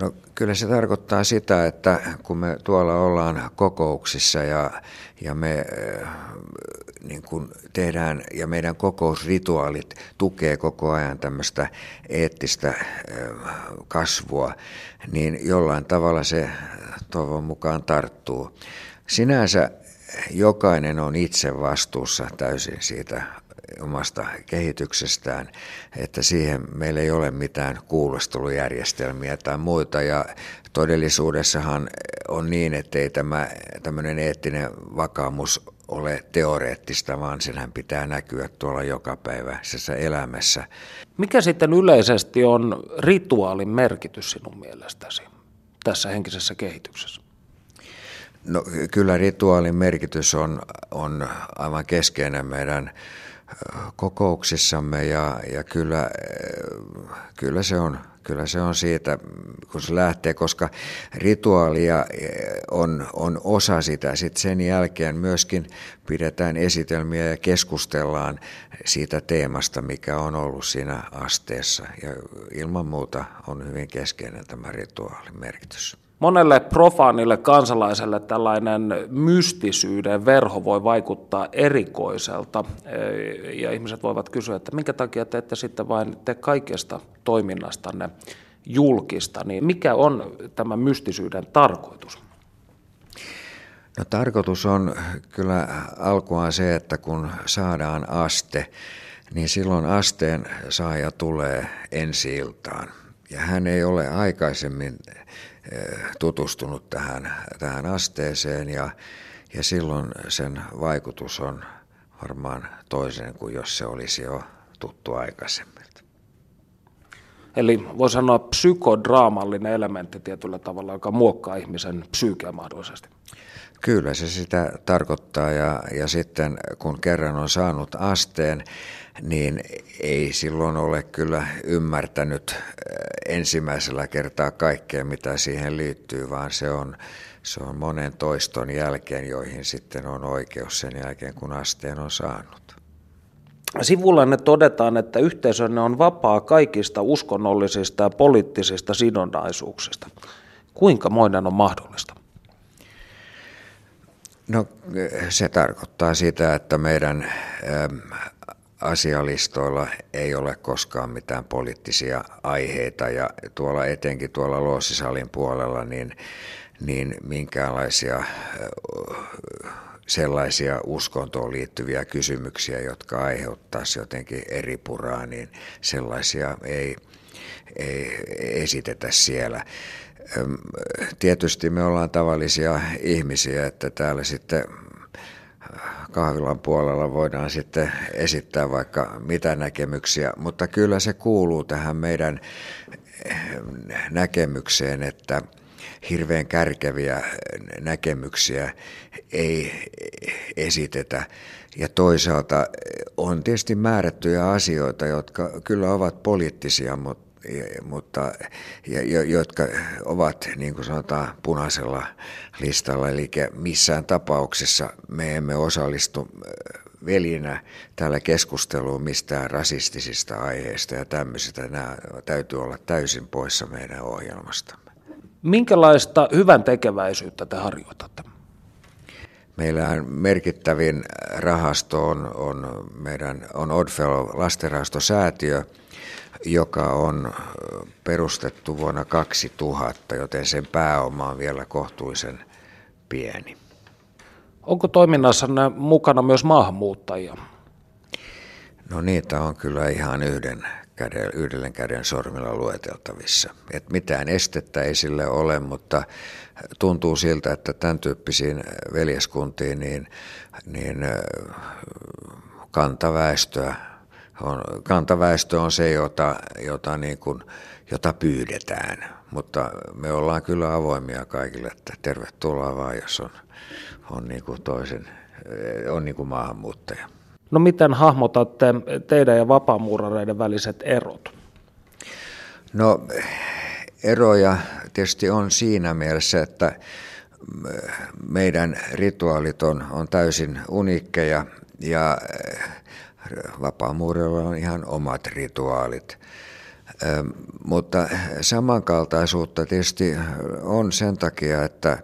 No kyllä se tarkoittaa sitä, että kun me tuolla ollaan kokouksissa ja, ja me äh, niin kuin tehdään ja meidän kokousrituaalit tukee koko ajan tämmöistä eettistä äh, kasvua, niin jollain tavalla se toivon mukaan tarttuu. Sinänsä jokainen on itse vastuussa täysin siitä omasta kehityksestään, että siihen meillä ei ole mitään kuulostelujärjestelmiä tai muita. Ja todellisuudessahan on niin, että ei tämä tämmöinen eettinen vakaumus ole teoreettista, vaan senhän pitää näkyä tuolla jokapäiväisessä elämässä. Mikä sitten yleisesti on rituaalin merkitys sinun mielestäsi tässä henkisessä kehityksessä? No, kyllä rituaalin merkitys on, on aivan keskeinen meidän kokouksissamme ja, ja kyllä, kyllä, se on, kyllä se on siitä, kun se lähtee, koska rituaalia on, on osa sitä. Sitten sen jälkeen myöskin pidetään esitelmiä ja keskustellaan siitä teemasta, mikä on ollut siinä asteessa. Ja ilman muuta on hyvin keskeinen tämä rituaalin merkitys. Monelle profaanille kansalaiselle tällainen mystisyyden verho voi vaikuttaa erikoiselta ja ihmiset voivat kysyä, että minkä takia te ette sitten vain tee kaikesta toiminnastanne julkista, niin mikä on tämä mystisyyden tarkoitus? No, tarkoitus on kyllä alkuaan se, että kun saadaan aste, niin silloin asteen saaja tulee ensi iltaan. Ja hän ei ole aikaisemmin tutustunut tähän, tähän asteeseen ja, ja silloin sen vaikutus on varmaan toisen kuin jos se olisi jo tuttu aikaisemmin. Eli voi sanoa psykodraamallinen elementti tietyllä tavalla, joka muokkaa ihmisen psyykeä mahdollisesti. Kyllä se sitä tarkoittaa ja, ja sitten kun kerran on saanut asteen, niin ei silloin ole kyllä ymmärtänyt äh, ensimmäisellä kertaa kaikkea, mitä siihen liittyy, vaan se on, se on monen toiston jälkeen, joihin sitten on oikeus sen jälkeen, kun asteen on saanut. Sivullanne todetaan, että yhteisönne on vapaa kaikista uskonnollisista ja poliittisista sidonnaisuuksista. Kuinka moinen on mahdollista? No se tarkoittaa sitä, että meidän ähm, asialistoilla ei ole koskaan mitään poliittisia aiheita ja tuolla etenkin tuolla Loosisalin puolella niin, niin minkäänlaisia sellaisia uskontoon liittyviä kysymyksiä, jotka aiheuttaisi jotenkin eri puraa, niin sellaisia ei, ei esitetä siellä. Tietysti me ollaan tavallisia ihmisiä, että täällä sitten kahvilan puolella voidaan sitten esittää vaikka mitä näkemyksiä, mutta kyllä se kuuluu tähän meidän näkemykseen, että hirveän kärkeviä näkemyksiä ei esitetä. Ja toisaalta on tietysti määrättyjä asioita, jotka kyllä ovat poliittisia, mutta mutta, ja, jotka ovat, niin kuin sanotaan, punaisella listalla. Eli missään tapauksessa me emme osallistu äh, velinä täällä keskusteluun mistään rasistisista aiheista ja tämmöisistä. Nämä täytyy olla täysin poissa meidän ohjelmastamme. Minkälaista hyvän tekeväisyyttä te harjoitatte? Meillähän merkittävin rahasto on, on meidän on Oddfellow lastenrahastosäätiö, joka on perustettu vuonna 2000, joten sen pääoma on vielä kohtuullisen pieni. Onko toiminnassa mukana myös maahanmuuttajia? No niitä on kyllä ihan yhden käden, yhdellä käden sormilla lueteltavissa. Et mitään estettä ei sille ole, mutta tuntuu siltä, että tämän tyyppisiin veljeskuntiin niin, niin kantaväestöä on, kantaväestö on se, jota, jota, niin kuin, jota pyydetään. Mutta me ollaan kyllä avoimia kaikille, että tervetuloa vaan, jos on, on niin kuin toisen, on niin kuin maahanmuuttaja. No miten hahmotatte teidän ja vapaamuurareiden väliset erot? No eroja tietysti on siinä mielessä, että meidän rituaalit on, on täysin uniikkeja ja vapaamuurilla on ihan omat rituaalit. Mutta samankaltaisuutta tietysti on sen takia, että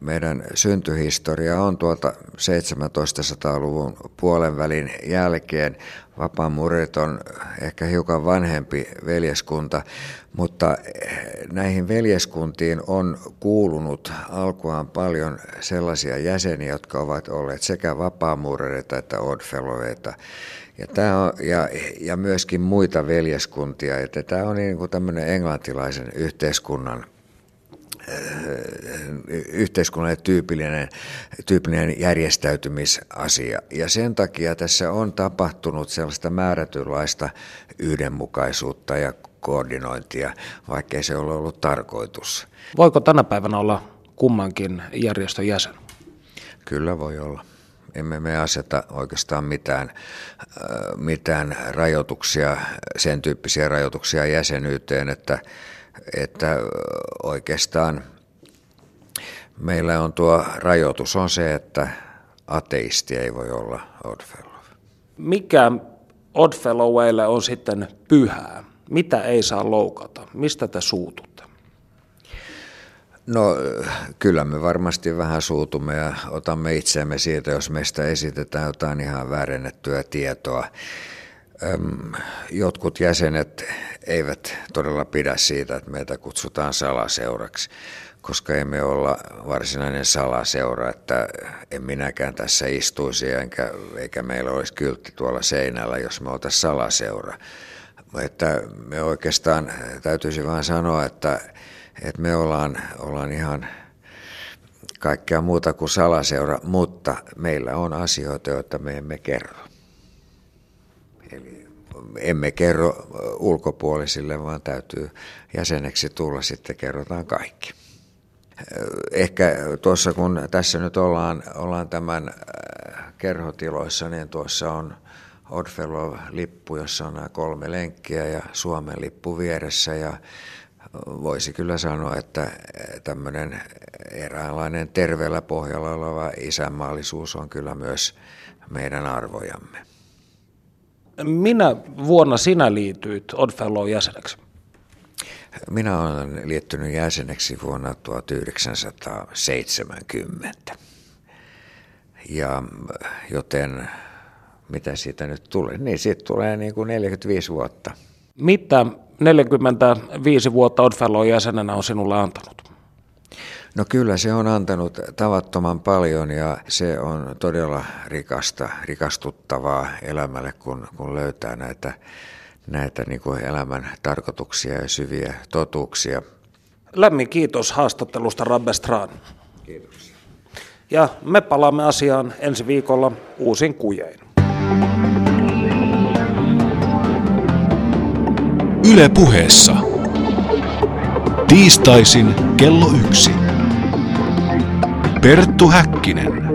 meidän syntyhistoria on tuolta 1700-luvun puolen välin jälkeen. Vapaamuurit on ehkä hiukan vanhempi veljeskunta, mutta näihin veljeskuntiin on kuulunut alkuaan paljon sellaisia jäseniä, jotka ovat olleet sekä vapaamuureita että oddfellowita. Ja, tämä on, ja, ja myöskin muita veljeskuntia. Että tämä on niin kuin tämmöinen englantilaisen yhteiskunnan yhteiskunnalle tyypillinen, tyypillinen järjestäytymisasia. Ja sen takia tässä on tapahtunut sellaista määrätynlaista yhdenmukaisuutta ja koordinointia, vaikkei se ole ollut tarkoitus. Voiko tänä päivänä olla kummankin järjestön jäsen? Kyllä voi olla. Emme me aseta oikeastaan mitään, mitään rajoituksia, sen tyyppisiä rajoituksia jäsenyyteen, että, että oikeastaan meillä on tuo rajoitus on se, että ateisti ei voi olla Oddfellow. Mikä Oddfellowille on sitten pyhää? Mitä ei saa loukata? Mistä te suututte? No kyllä me varmasti vähän suutumme ja otamme itseämme siitä, jos meistä esitetään jotain ihan väärennettyä tietoa. Jotkut jäsenet eivät todella pidä siitä, että meitä kutsutaan salaseuraksi, koska emme olla varsinainen salaseura, että en minäkään tässä istuisi enkä, eikä meillä olisi kyltti tuolla seinällä, jos me oltaisiin salaseura. Että me oikeastaan täytyisi vain sanoa, että että me ollaan, ollaan ihan kaikkea muuta kuin salaseura, mutta meillä on asioita, joita me emme kerro. Eli emme kerro ulkopuolisille, vaan täytyy jäseneksi tulla, sitten kerrotaan kaikki. Ehkä tuossa kun tässä nyt ollaan, ollaan tämän äh, kerhotiloissa, niin tuossa on Oddfellow-lippu, jossa on nämä kolme lenkkiä ja Suomen lippu vieressä ja voisi kyllä sanoa, että tämmöinen eräänlainen terveellä pohjalla oleva isänmaallisuus on kyllä myös meidän arvojamme. Minä vuonna sinä liityit Oddfellow jäseneksi? Minä olen liittynyt jäseneksi vuonna 1970. Ja joten mitä siitä nyt tulee? Niin siitä tulee niin kuin 45 vuotta. Mitä 45 vuotta Oddfellow jäsenenä on sinulle antanut? No kyllä se on antanut tavattoman paljon ja se on todella rikasta, rikastuttavaa elämälle, kun, kun löytää näitä, näitä niin kuin elämän tarkoituksia ja syviä totuuksia. Lämmin kiitos haastattelusta Rabbe Straan. Kiitoksia. Ja me palaamme asiaan ensi viikolla uusin kujein. Yle puheessa. Tiistaisin kello yksi. Perttu Häkkinen.